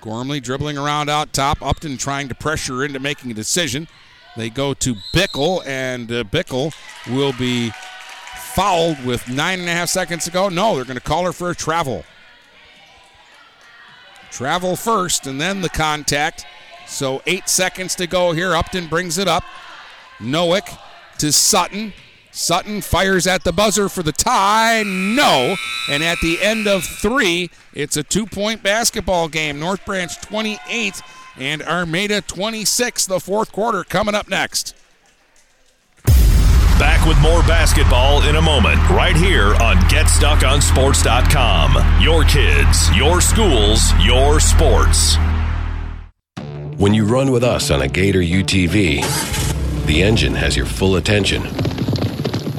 Gormley dribbling around out top. Upton trying to pressure into making a decision. They go to Bickle, and uh, Bickle will be fouled with nine and a half seconds to go. No, they're going to call her for a travel. Travel first, and then the contact. So eight seconds to go here. Upton brings it up. Nowick to Sutton. Sutton fires at the buzzer for the tie. No. And at the end of three, it's a two point basketball game. North Branch 28 and Armada 26. The fourth quarter coming up next. Back with more basketball in a moment, right here on GetStuckOnSports.com. Your kids, your schools, your sports. When you run with us on a Gator UTV, the engine has your full attention.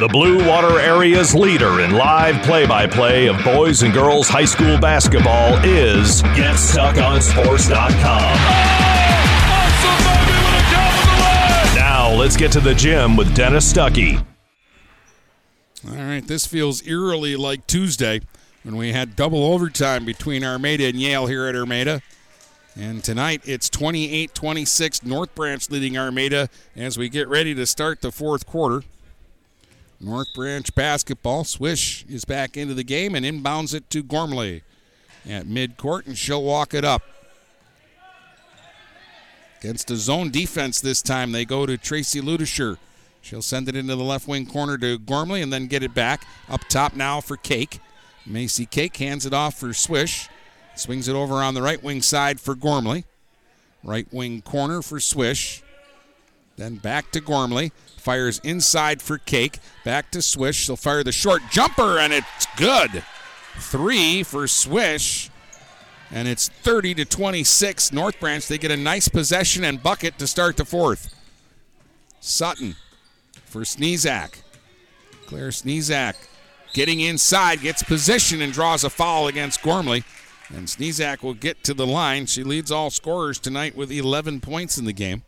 The Blue Water Area's leader in live play by play of boys and girls high school basketball is GetStuckOnSports.com. Now let's get to the gym with Dennis Stuckey. All right, this feels eerily like Tuesday when we had double overtime between Armada and Yale here at Armada. And tonight it's 28 26, North Branch leading Armada as we get ready to start the fourth quarter. North Branch basketball. Swish is back into the game and inbounds it to Gormley. at midcourt, and she'll walk it up. Against a zone defense this time, they go to Tracy Ludisher. She'll send it into the left wing corner to Gormley and then get it back. Up top now for Cake. Macy Cake hands it off for Swish. Swings it over on the right wing side for Gormley. Right wing corner for Swish. Then back to Gormley. Fires inside for Cake. Back to Swish. She'll fire the short jumper, and it's good. Three for Swish. And it's 30 to 26. North Branch, they get a nice possession and bucket to start the fourth. Sutton for Sneezak. Claire Sneezak getting inside, gets position, and draws a foul against Gormley. And Sneezak will get to the line. She leads all scorers tonight with 11 points in the game.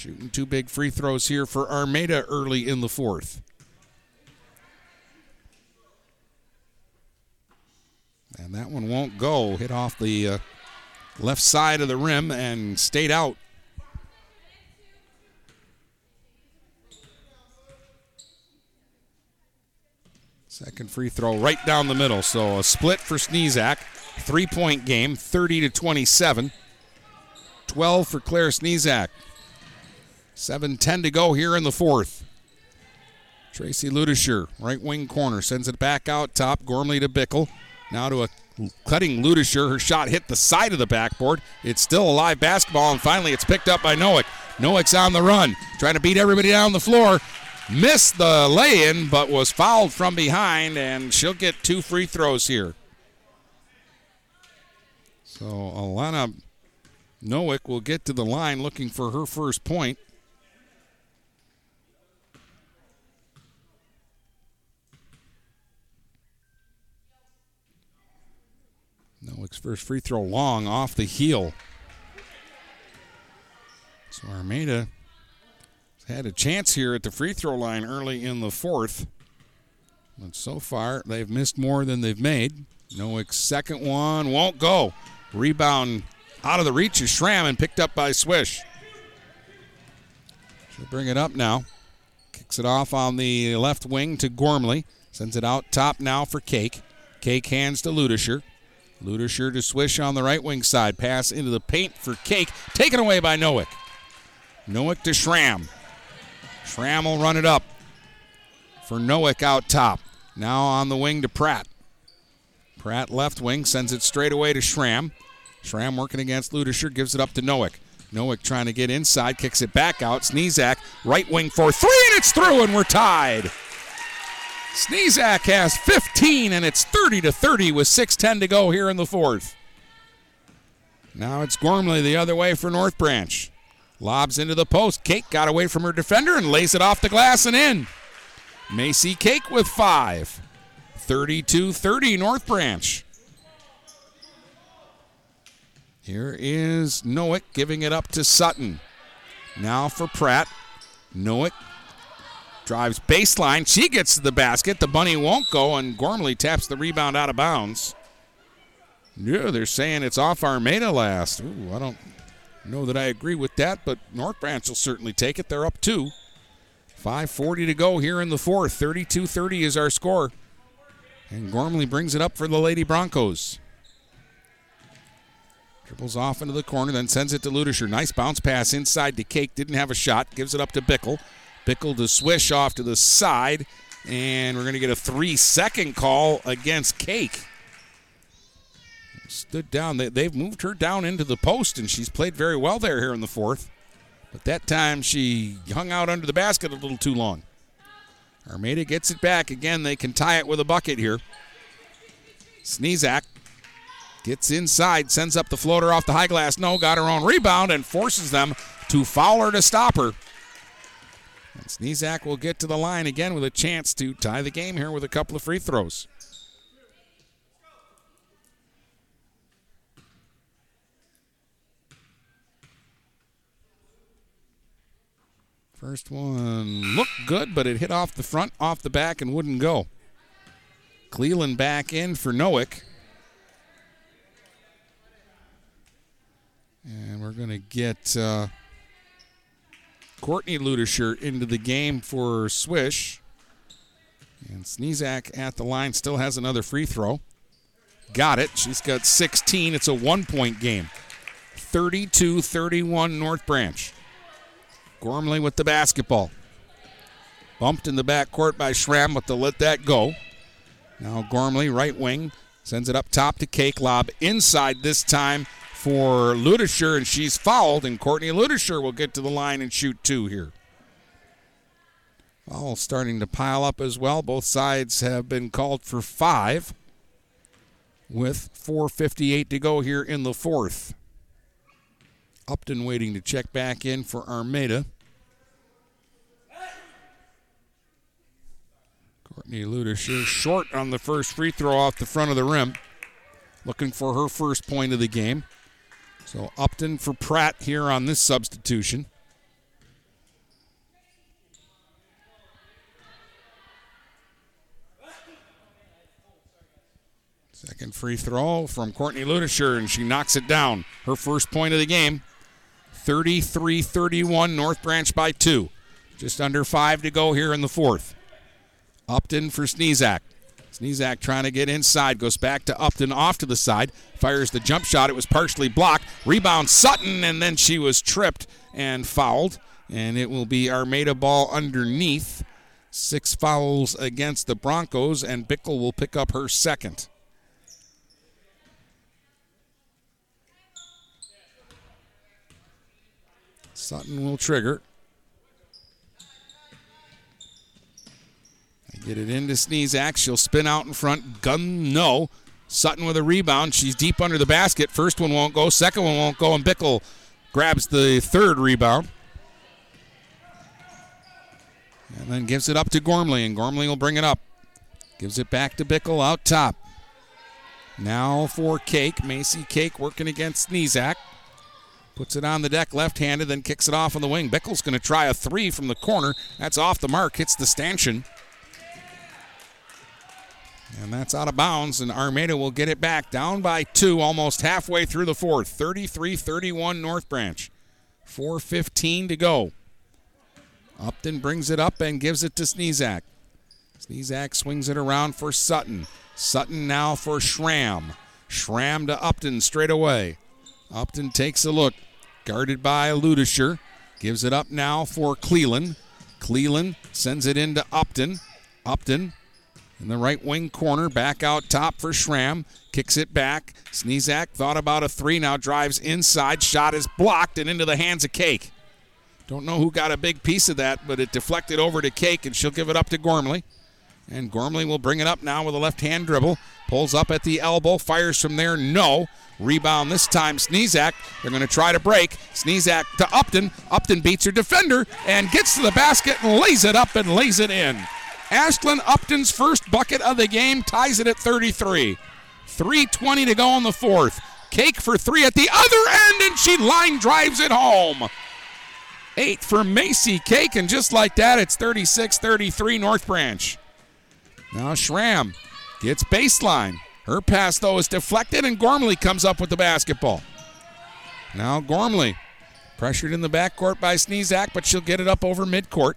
Shooting two big free throws here for Armada early in the fourth. And that one won't go. Hit off the uh, left side of the rim and stayed out. Second free throw right down the middle. So a split for Sneezak. Three point game, 30 to 27. 12 for Claire Sneezak. 7 10 to go here in the fourth. Tracy Ludisher, right wing corner, sends it back out top. Gormley to Bickle. Now to a cutting Ludisher. Her shot hit the side of the backboard. It's still a live basketball, and finally it's picked up by Noack. Noack's on the run, trying to beat everybody down the floor. Missed the lay in, but was fouled from behind, and she'll get two free throws here. So Alana Noack will get to the line looking for her first point. Noack's first free throw long off the heel. So Armada had a chance here at the free throw line early in the fourth. But so far, they've missed more than they've made. Noack's second one won't go. Rebound out of the reach of Schramm and picked up by Swish. She'll bring it up now. Kicks it off on the left wing to Gormley. Sends it out top now for Cake. Cake hands to Ludisher. Ludisher to Swish on the right wing side. Pass into the paint for Cake. Taken away by Noack. Noack to Schramm. Schramm will run it up for Noack out top. Now on the wing to Pratt. Pratt left wing sends it straight away to Schramm. Schramm working against Ludisher gives it up to Noack. Noack trying to get inside, kicks it back out. Sneezak, right wing for three, and it's through, and we're tied. Sneezak has 15, and it's 30 to 30 with 6:10 to go here in the fourth. Now it's Gormley the other way for North Branch. Lobs into the post. Cake got away from her defender and lays it off the glass and in. Macy Cake with five. 32 30 North Branch. Here is Noack giving it up to Sutton. Now for Pratt. Noack drives baseline. She gets to the basket. The bunny won't go, and Gormley taps the rebound out of bounds. Yeah, they're saying it's off Armada last. Ooh, I don't know that I agree with that, but North Branch will certainly take it. They're up two. 5.40 to go here in the fourth. 32 30 is our score. And Gormley brings it up for the Lady Broncos. Dribbles off into the corner, then sends it to Ludisher. Nice bounce pass inside to Cake. Didn't have a shot. Gives it up to Bickle. Bickle to swish off to the side. And we're going to get a three second call against Cake. Stood down. They, have moved her down into the post, and she's played very well there here in the fourth. But that time she hung out under the basket a little too long. Armada gets it back. Again, they can tie it with a bucket here. Sneezak gets inside, sends up the floater off the high glass. No, got her own rebound and forces them to foul her to stop her. And Sneezak will get to the line again with a chance to tie the game here with a couple of free throws. First one looked good, but it hit off the front, off the back, and wouldn't go. Cleland back in for Noack. And we're going to get uh, Courtney Ludisher into the game for Swish. And Sneezak at the line still has another free throw. got it. She's got 16. It's a one point game. 32 31 North Branch. Gormley with the basketball. Bumped in the backcourt by Schramm, but they'll let that go. Now Gormley, right wing, sends it up top to Cake Lob. Inside this time for Ludisher, and she's fouled, and Courtney Ludisher will get to the line and shoot two here. All starting to pile up as well. Both sides have been called for five with 4.58 to go here in the fourth. Upton waiting to check back in for Armada. Courtney Ludisher short on the first free throw off the front of the rim. Looking for her first point of the game. So Upton for Pratt here on this substitution. Second free throw from Courtney Ludisher, and she knocks it down. Her first point of the game. 33 31, North Branch by two. Just under five to go here in the fourth. Upton for Sneezak. Sneezak trying to get inside, goes back to Upton off to the side, fires the jump shot. It was partially blocked. Rebound Sutton, and then she was tripped and fouled. And it will be Armada ball underneath. Six fouls against the Broncos, and Bickle will pick up her second. Sutton will trigger. Get it into Sneezak. She'll spin out in front. Gun, no. Sutton with a rebound. She's deep under the basket. First one won't go. Second one won't go. And Bickle grabs the third rebound. And then gives it up to Gormley. And Gormley will bring it up. Gives it back to Bickle out top. Now for Cake. Macy Cake working against Sneezak. Puts it on the deck left handed, then kicks it off on the wing. Bickle's going to try a three from the corner. That's off the mark. Hits the stanchion. And that's out of bounds, and Armada will get it back. Down by two, almost halfway through the fourth. 33 31 North Branch. 4.15 to go. Upton brings it up and gives it to Sneezak. Sneezak swings it around for Sutton. Sutton now for Schramm. Schramm to Upton straight away. Upton takes a look. Guarded by Ludisher. Gives it up now for Cleland. Cleland sends it into Upton. Upton in the right wing corner, back out top for Schramm. Kicks it back. Sneezak thought about a three, now drives inside. Shot is blocked and into the hands of Cake. Don't know who got a big piece of that, but it deflected over to Cake, and she'll give it up to Gormley. And Gormley will bring it up now with a left hand dribble. Pulls up at the elbow, fires from there. No. Rebound this time, Sneezak. They're going to try to break. Sneezak to Upton. Upton beats her defender and gets to the basket and lays it up and lays it in. Ashlyn Upton's first bucket of the game ties it at 33. 3.20 to go in the fourth. Cake for three at the other end, and she line drives it home. Eight for Macy Cake, and just like that, it's 36 33 North Branch. Now Schramm gets baseline. Her pass, though, is deflected, and Gormley comes up with the basketball. Now Gormley pressured in the backcourt by Sneezak, but she'll get it up over midcourt.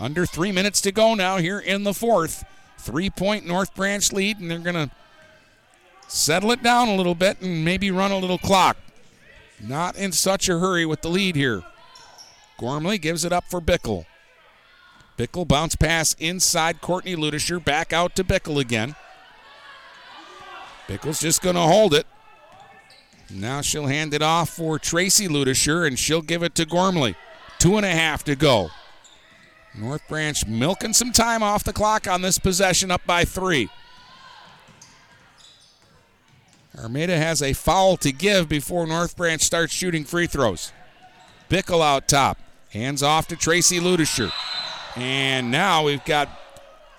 Under three minutes to go now here in the fourth. Three point North Branch lead, and they're going to settle it down a little bit and maybe run a little clock. Not in such a hurry with the lead here. Gormley gives it up for Bickle. Bickle bounce pass inside Courtney Ludisher. Back out to Bickle again. Bickle's just going to hold it. Now she'll hand it off for Tracy Ludisher, and she'll give it to Gormley. Two and a half to go. North Branch milking some time off the clock on this possession, up by three. Armada has a foul to give before North Branch starts shooting free throws. Bickle out top. Hands off to Tracy Ludisher. And now we've got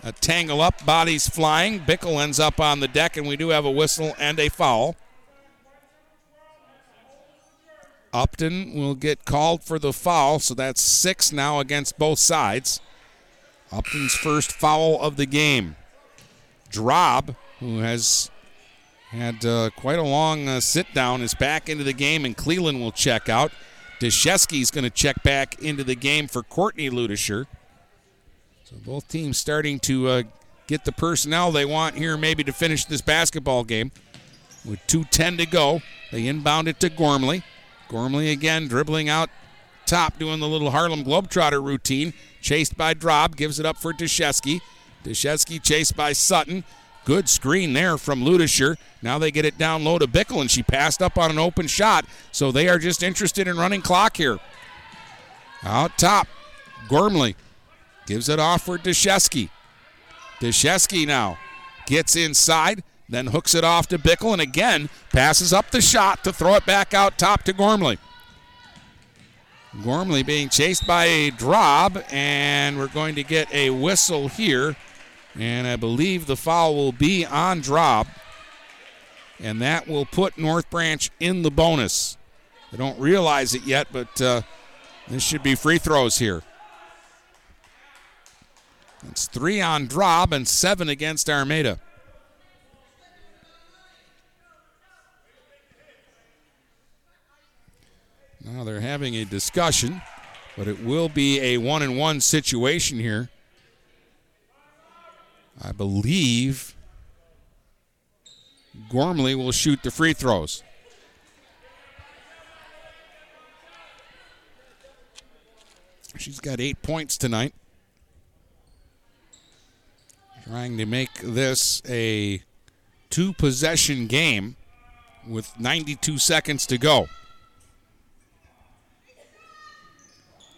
a tangle up, bodies flying. Bickle ends up on the deck, and we do have a whistle and a foul. Upton will get called for the foul, so that's six now against both sides. Upton's first foul of the game. Drob, who has had uh, quite a long uh, sit down, is back into the game, and Cleland will check out. Deshesky's going to check back into the game for Courtney Ludisher. So both teams starting to uh, get the personnel they want here, maybe to finish this basketball game. with 2.10 to go. They inbound it to Gormley. Gormley again dribbling out top, doing the little Harlem Globetrotter routine. Chased by Drob, gives it up for Deshesky. Deshesky chased by Sutton. Good screen there from Ludisher. Now they get it down low to Bickle, and she passed up on an open shot. So they are just interested in running clock here. Out top, Gormley gives it off for Deshesky. Deshesky now gets inside, then hooks it off to Bickle, and again passes up the shot to throw it back out top to Gormley. Gormley being chased by a Drob, and we're going to get a whistle here. And I believe the foul will be on Drob. And that will put North Branch in the bonus. I don't realize it yet, but uh, this should be free throws here. It's three on Drob and seven against Armada. Now they're having a discussion, but it will be a one and one situation here. I believe Gormley will shoot the free throws. She's got eight points tonight. Trying to make this a two possession game with 92 seconds to go.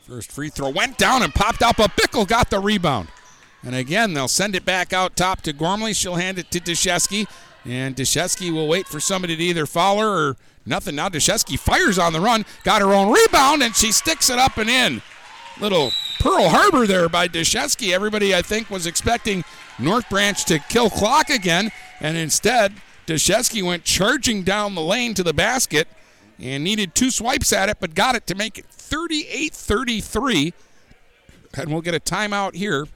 First free throw went down and popped up, but Bickle got the rebound. And again, they'll send it back out top to Gormley. She'll hand it to Deshesky. And Deshesky will wait for somebody to either follow her or nothing. Now Deshesky fires on the run, got her own rebound, and she sticks it up and in. Little Pearl Harbor there by Deshesky. Everybody, I think, was expecting North Branch to kill clock again, and instead, Deshesky went charging down the lane to the basket and needed two swipes at it, but got it to make it 38 33. And we'll get a timeout here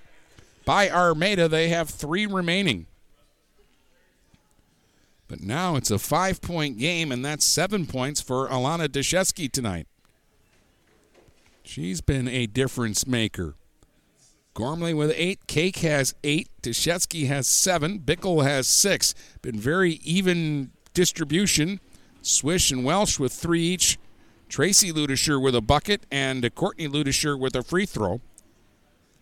by Armada. They have three remaining. But now it's a five point game, and that's seven points for Alana Deshesky tonight. She's been a difference maker. Gormley with eight. Cake has eight. Deshesky has seven. Bickle has six. Been very even distribution. Swish and Welsh with three each. Tracy Ludisher with a bucket and Courtney Ludisher with a free throw.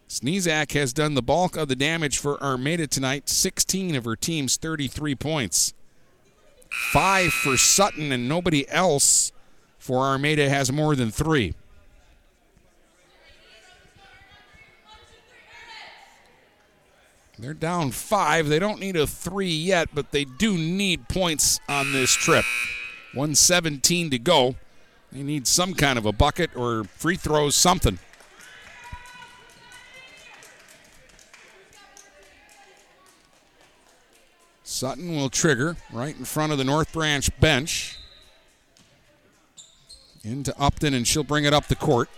Sneezak has done the bulk of the damage for Armada tonight, 16 of her team's 33 points. Five for Sutton, and nobody else for Armada has more than three. They're down five. They don't need a three yet, but they do need points on this trip. 117 to go. They need some kind of a bucket or free throws, something. Sutton will trigger right in front of the North Branch bench. Into Upton, and she'll bring it up the court.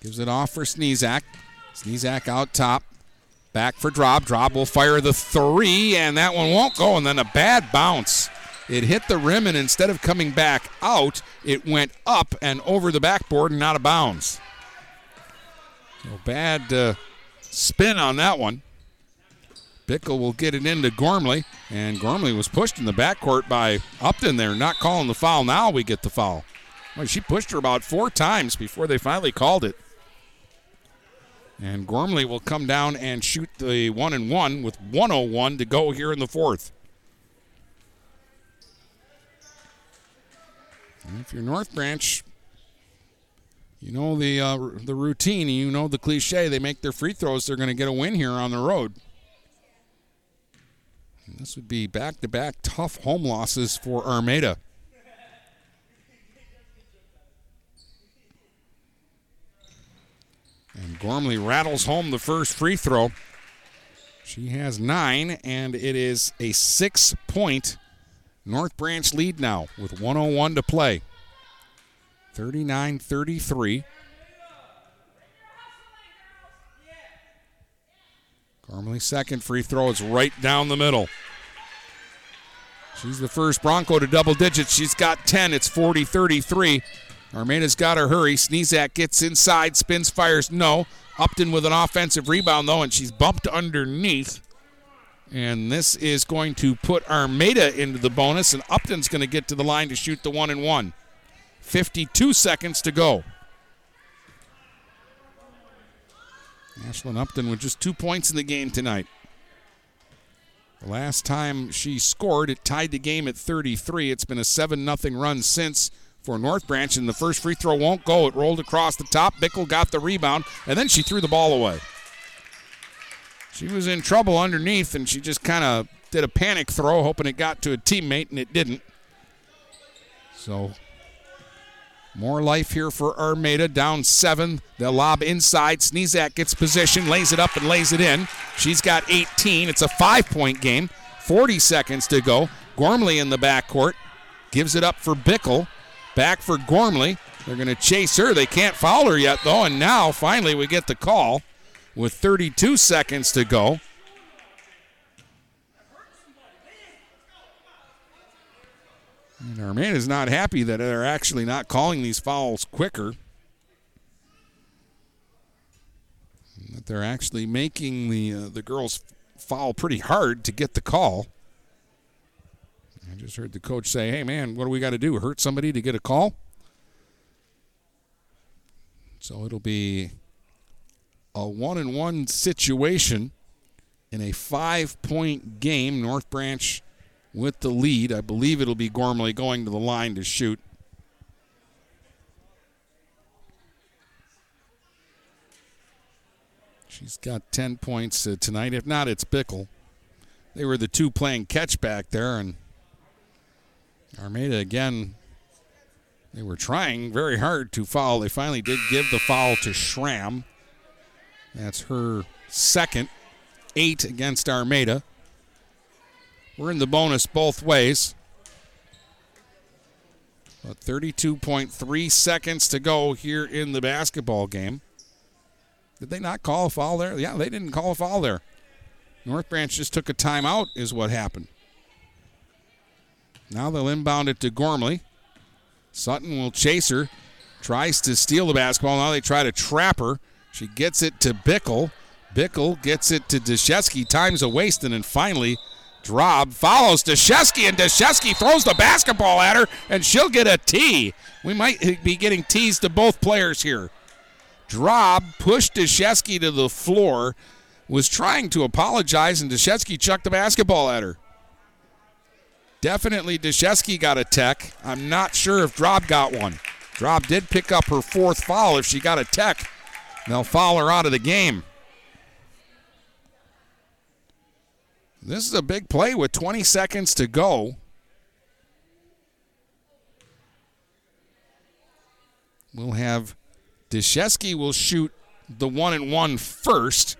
Gives it off for Sneezak. Sneezak out top. Back for Drob. Drob will fire the three, and that one won't go. And then a bad bounce. It hit the rim, and instead of coming back out, it went up and over the backboard and out of bounds. So bad uh, spin on that one. Bickle will get it into Gormley, and Gormley was pushed in the backcourt by Upton there, not calling the foul. Now we get the foul. Well, she pushed her about four times before they finally called it. And Gormley will come down and shoot the one and one with 101 to go here in the fourth. If you're North Branch, you know the uh, the routine. You know the cliche. They make their free throws. They're going to get a win here on the road. And this would be back-to-back tough home losses for Armada. And Gormley rattles home the first free throw. She has nine, and it is a six point North Branch lead now with 101 to play. 39 33. Gormley's second free throw is right down the middle. She's the first Bronco to double digits. She's got 10. It's 40 33. Armada's got to hurry. Sneezak gets inside, spins, fires. No. Upton with an offensive rebound, though, and she's bumped underneath. And this is going to put Armada into the bonus, and Upton's going to get to the line to shoot the one and one. 52 seconds to go. Ashlyn Upton with just two points in the game tonight. The last time she scored, it tied the game at 33. It's been a 7 0 run since for North Branch, and the first free throw won't go. It rolled across the top. Bickle got the rebound, and then she threw the ball away. She was in trouble underneath, and she just kind of did a panic throw, hoping it got to a teammate, and it didn't. So more life here for Armada. Down seven. They'll lob inside. Sneezak gets position, lays it up, and lays it in. She's got 18. It's a five point game. 40 seconds to go. Gormley in the backcourt. Gives it up for Bickle. Back for Gormley. They're going to chase her. They can't foul her yet, though. And now, finally, we get the call with 32 seconds to go. And our man is not happy that they're actually not calling these fouls quicker. That they're actually making the uh, the girls foul pretty hard to get the call. I just heard the coach say, "Hey man, what do we got to do? Hurt somebody to get a call?" So it'll be a one and one situation in a five point game. North Branch with the lead. I believe it'll be Gormley going to the line to shoot. She's got 10 points uh, tonight. If not, it's Bickle. They were the two playing catch back there, and Armada again. They were trying very hard to foul. They finally did give the foul to Schramm. That's her second. Eight against Armada. We're in the bonus both ways. But 32.3 seconds to go here in the basketball game. Did they not call a foul there? Yeah, they didn't call a foul there. North Branch just took a timeout, is what happened. Now they'll inbound it to Gormley. Sutton will chase her. Tries to steal the basketball. Now they try to trap her. She gets it to Bickle. Bickle gets it to Deshevsky. Time's a waste, and then finally Drob follows Deshevsky, and Deshevsky throws the basketball at her, and she'll get a tee. We might be getting tees to both players here. Drob pushed Deshevsky to the floor, was trying to apologize, and Deshevsky chucked the basketball at her. Definitely Deshevsky got a tech. I'm not sure if Drob got one. Drob did pick up her fourth foul. If she got a tech, they'll foul her out of the game. This is a big play with 20 seconds to go. We'll have Deshevsky will shoot the one and one first,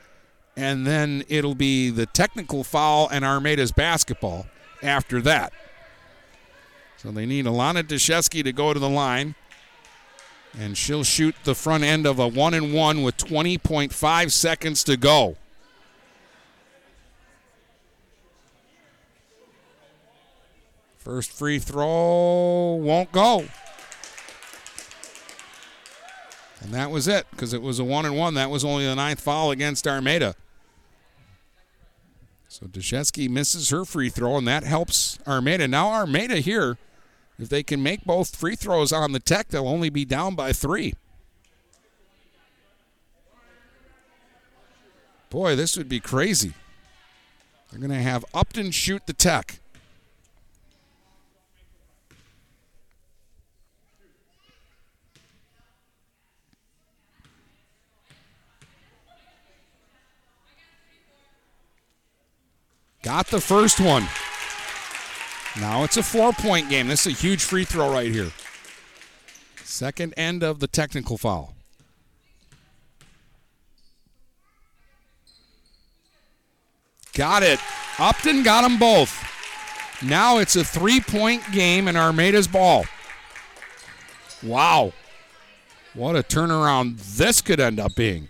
and then it'll be the technical foul and Armada's basketball after that. So they need Alana Deshevsky to go to the line, and she'll shoot the front end of a one and one with 20.5 seconds to go. First free throw won't go. And that was it because it was a one and one. That was only the ninth foul against Armada. So Deshevsky misses her free throw, and that helps Armada. Now Armada here, if they can make both free throws on the tech, they'll only be down by three. Boy, this would be crazy. They're going to have Upton shoot the tech. Got the first one. Now it's a four point game. This is a huge free throw right here. Second end of the technical foul. Got it. Upton got them both. Now it's a three point game in Armada's ball. Wow. What a turnaround this could end up being.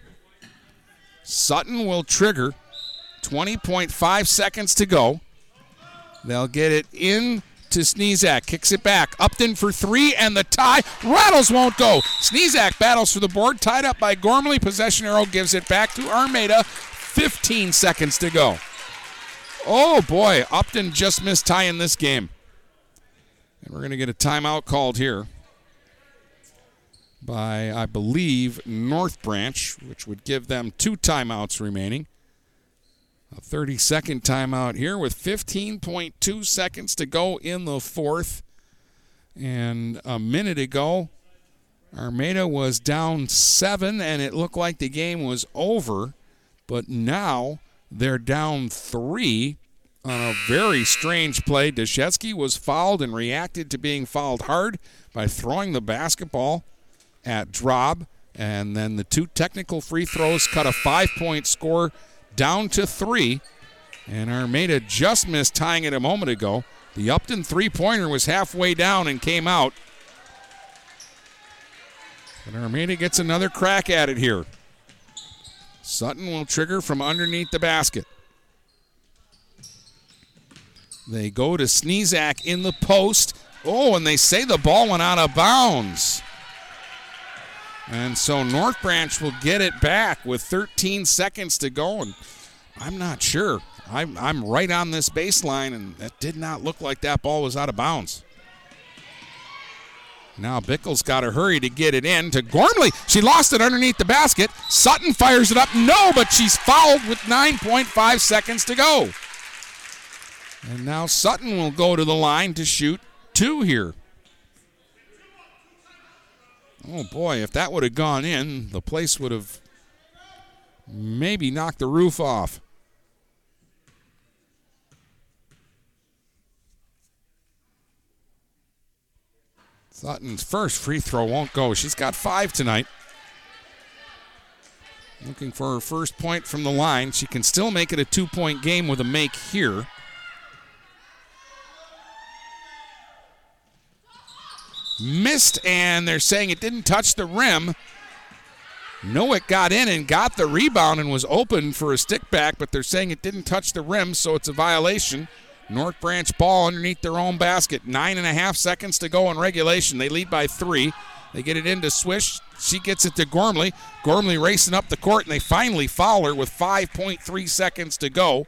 Sutton will trigger 20.5 seconds to go. They'll get it in to Sneezak. Kicks it back. Upton for three, and the tie. Rattles won't go. Sneezak battles for the board. Tied up by Gormley. Possession arrow gives it back to Armada. 15 seconds to go. Oh boy, Upton just missed tying this game. And we're going to get a timeout called here by, I believe, North Branch, which would give them two timeouts remaining. A 30 second timeout here with 15.2 seconds to go in the fourth. And a minute ago, Armada was down seven, and it looked like the game was over. But now they're down three on a very strange play. Deshevsky was fouled and reacted to being fouled hard by throwing the basketball at Drob. And then the two technical free throws cut a five point score down to three. And Armada just missed tying it a moment ago. The Upton three pointer was halfway down and came out. And Armada gets another crack at it here. Sutton will trigger from underneath the basket. They go to Sneezak in the post. Oh, and they say the ball went out of bounds. And so North Branch will get it back with 13 seconds to go. And I'm not sure. I'm, I'm right on this baseline, and that did not look like that ball was out of bounds. Now Bickle's got to hurry to get it in to Gormley. She lost it underneath the basket. Sutton fires it up. No, but she's fouled with 9.5 seconds to go. And now Sutton will go to the line to shoot two here. Oh boy, if that would have gone in, the place would have maybe knocked the roof off. Sutton's first free throw won't go. She's got five tonight. Looking for her first point from the line. She can still make it a two point game with a make here. Missed, and they're saying it didn't touch the rim. No, it got in and got the rebound and was open for a stick back, but they're saying it didn't touch the rim, so it's a violation. North Branch ball underneath their own basket. Nine and a half seconds to go in regulation. They lead by three. They get it into Swish. She gets it to Gormley. Gormley racing up the court, and they finally foul her with 5.3 seconds to go.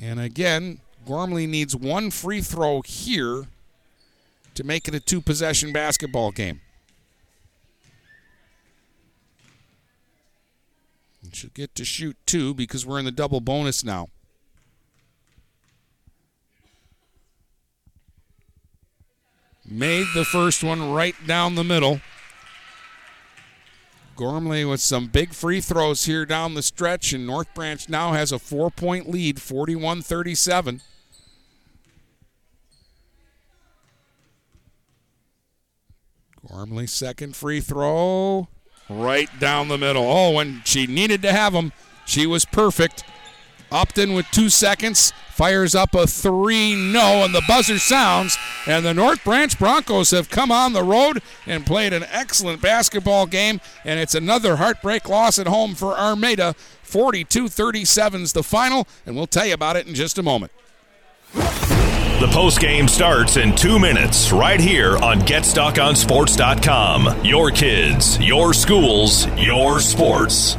And again, Gormley needs one free throw here to make it a two possession basketball game. And she'll get to shoot two because we're in the double bonus now. Made the first one right down the middle. Gormley with some big free throws here down the stretch, and North Branch now has a four point lead, 41 37. Gormley, second free throw, right down the middle. Oh, when she needed to have them, she was perfect. Upton with two seconds fires up a three no, and the buzzer sounds. And the North Branch Broncos have come on the road and played an excellent basketball game. And it's another heartbreak loss at home for Armada. 42 37 is the final, and we'll tell you about it in just a moment. The post game starts in two minutes right here on GetStuckOnSports.com. Your kids, your schools, your sports.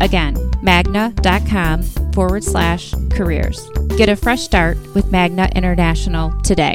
Again, magna.com forward slash careers. Get a fresh start with Magna International today.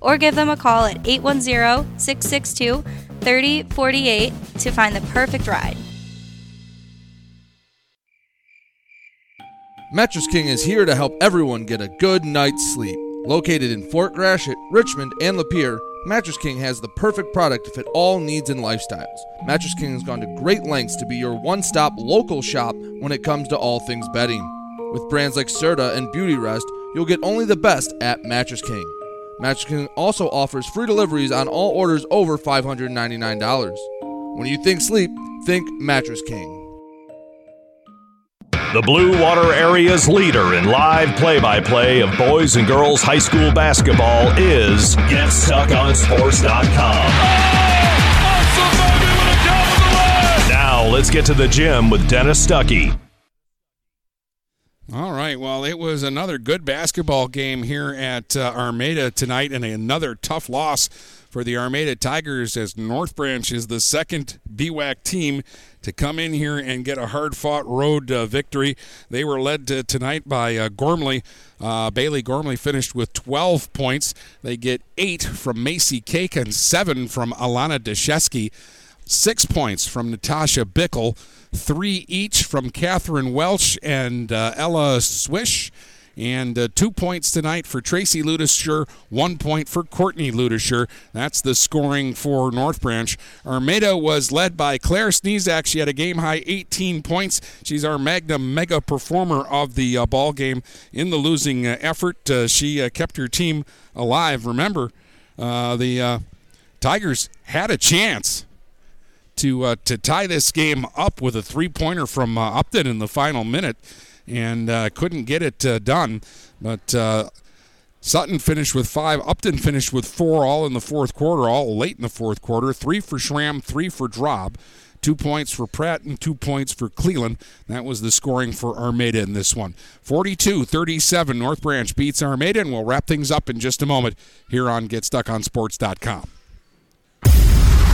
Or give them a call at 810 662 3048 to find the perfect ride. Mattress King is here to help everyone get a good night's sleep. Located in Fort Gratiot, Richmond, and Lapeer, Mattress King has the perfect product to fit all needs and lifestyles. Mattress King has gone to great lengths to be your one stop local shop when it comes to all things bedding. With brands like Serta and Beauty Rest, you'll get only the best at Mattress King. Mattress King also offers free deliveries on all orders over $599. When you think sleep, think Mattress King. The Blue Water Area's leader in live play by play of boys and girls high school basketball is GetStuckOnSports.com. Now let's get to the gym with Dennis Stuckey. All right. Well, it was another good basketball game here at uh, Armada tonight, and another tough loss for the Armada Tigers as North Branch is the second BWAC team to come in here and get a hard fought road uh, victory. They were led to, tonight by uh, Gormley. Uh, Bailey Gormley finished with 12 points. They get eight from Macy Cake and seven from Alana Deshevsky. Six points from Natasha Bickle, three each from Catherine Welsh and uh, Ella Swish, and uh, two points tonight for Tracy Ludisher, one point for Courtney Ludisher. That's the scoring for North Branch. Armada was led by Claire Sneezak. She had a game high 18 points. She's our Magnum mega performer of the uh, ball game in the losing uh, effort. Uh, she uh, kept her team alive. Remember, uh, the Tigers had a chance to uh, to tie this game up with a three pointer from uh, Upton in the final minute, and uh, couldn't get it uh, done. But uh, Sutton finished with five. Upton finished with four, all in the fourth quarter, all late in the fourth quarter. Three for Schramm, three for Drob. Two points for Pratt and two points for Cleland. That was the scoring for Armada in this one. 42 37, North Branch beats Armada, and we'll wrap things up in just a moment here on GetStuckOnSports.com.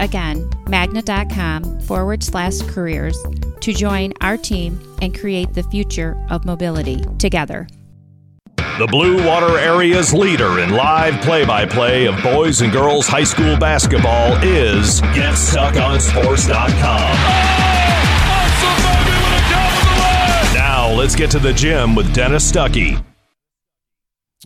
Again, magna.com forward slash careers to join our team and create the future of mobility together. The Blue Water Area's leader in live play by play of boys and girls high school basketball is GetStuckOnSports.com. Now let's get to the gym with Dennis Stuckey.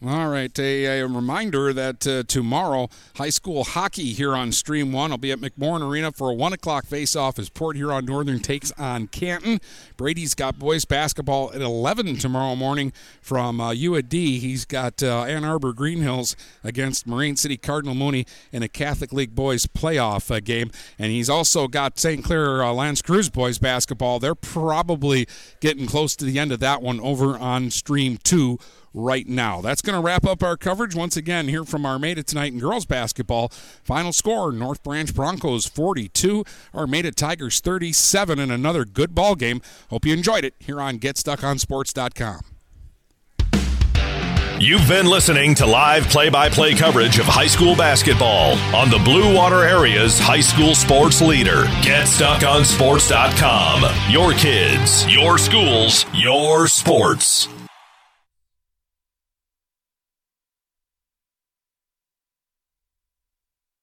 All right, a, a reminder that uh, tomorrow high school hockey here on Stream One. I'll be at McMorran Arena for a one o'clock face-off as Port Huron Northern takes on Canton. Brady's got boys basketball at 11 tomorrow morning from uh, UAD. He's got uh, Ann Arbor Green Hills against Marine City Cardinal Mooney in a Catholic League boys playoff uh, game, and he's also got St. Clair uh, L'Anse Creuse boys basketball. They're probably getting close to the end of that one over on Stream Two right now. That's going to wrap up our coverage once again here from Armada tonight in girls basketball. Final score North Branch Broncos 42, Armada Tigers 37, and another good ball game. Hope you enjoyed it here on GetStuckOnSports.com. You've been listening to live play by play coverage of high school basketball on the Blue Water Area's high school sports leader. GetStuckOnSports.com. Your kids, your schools, your sports.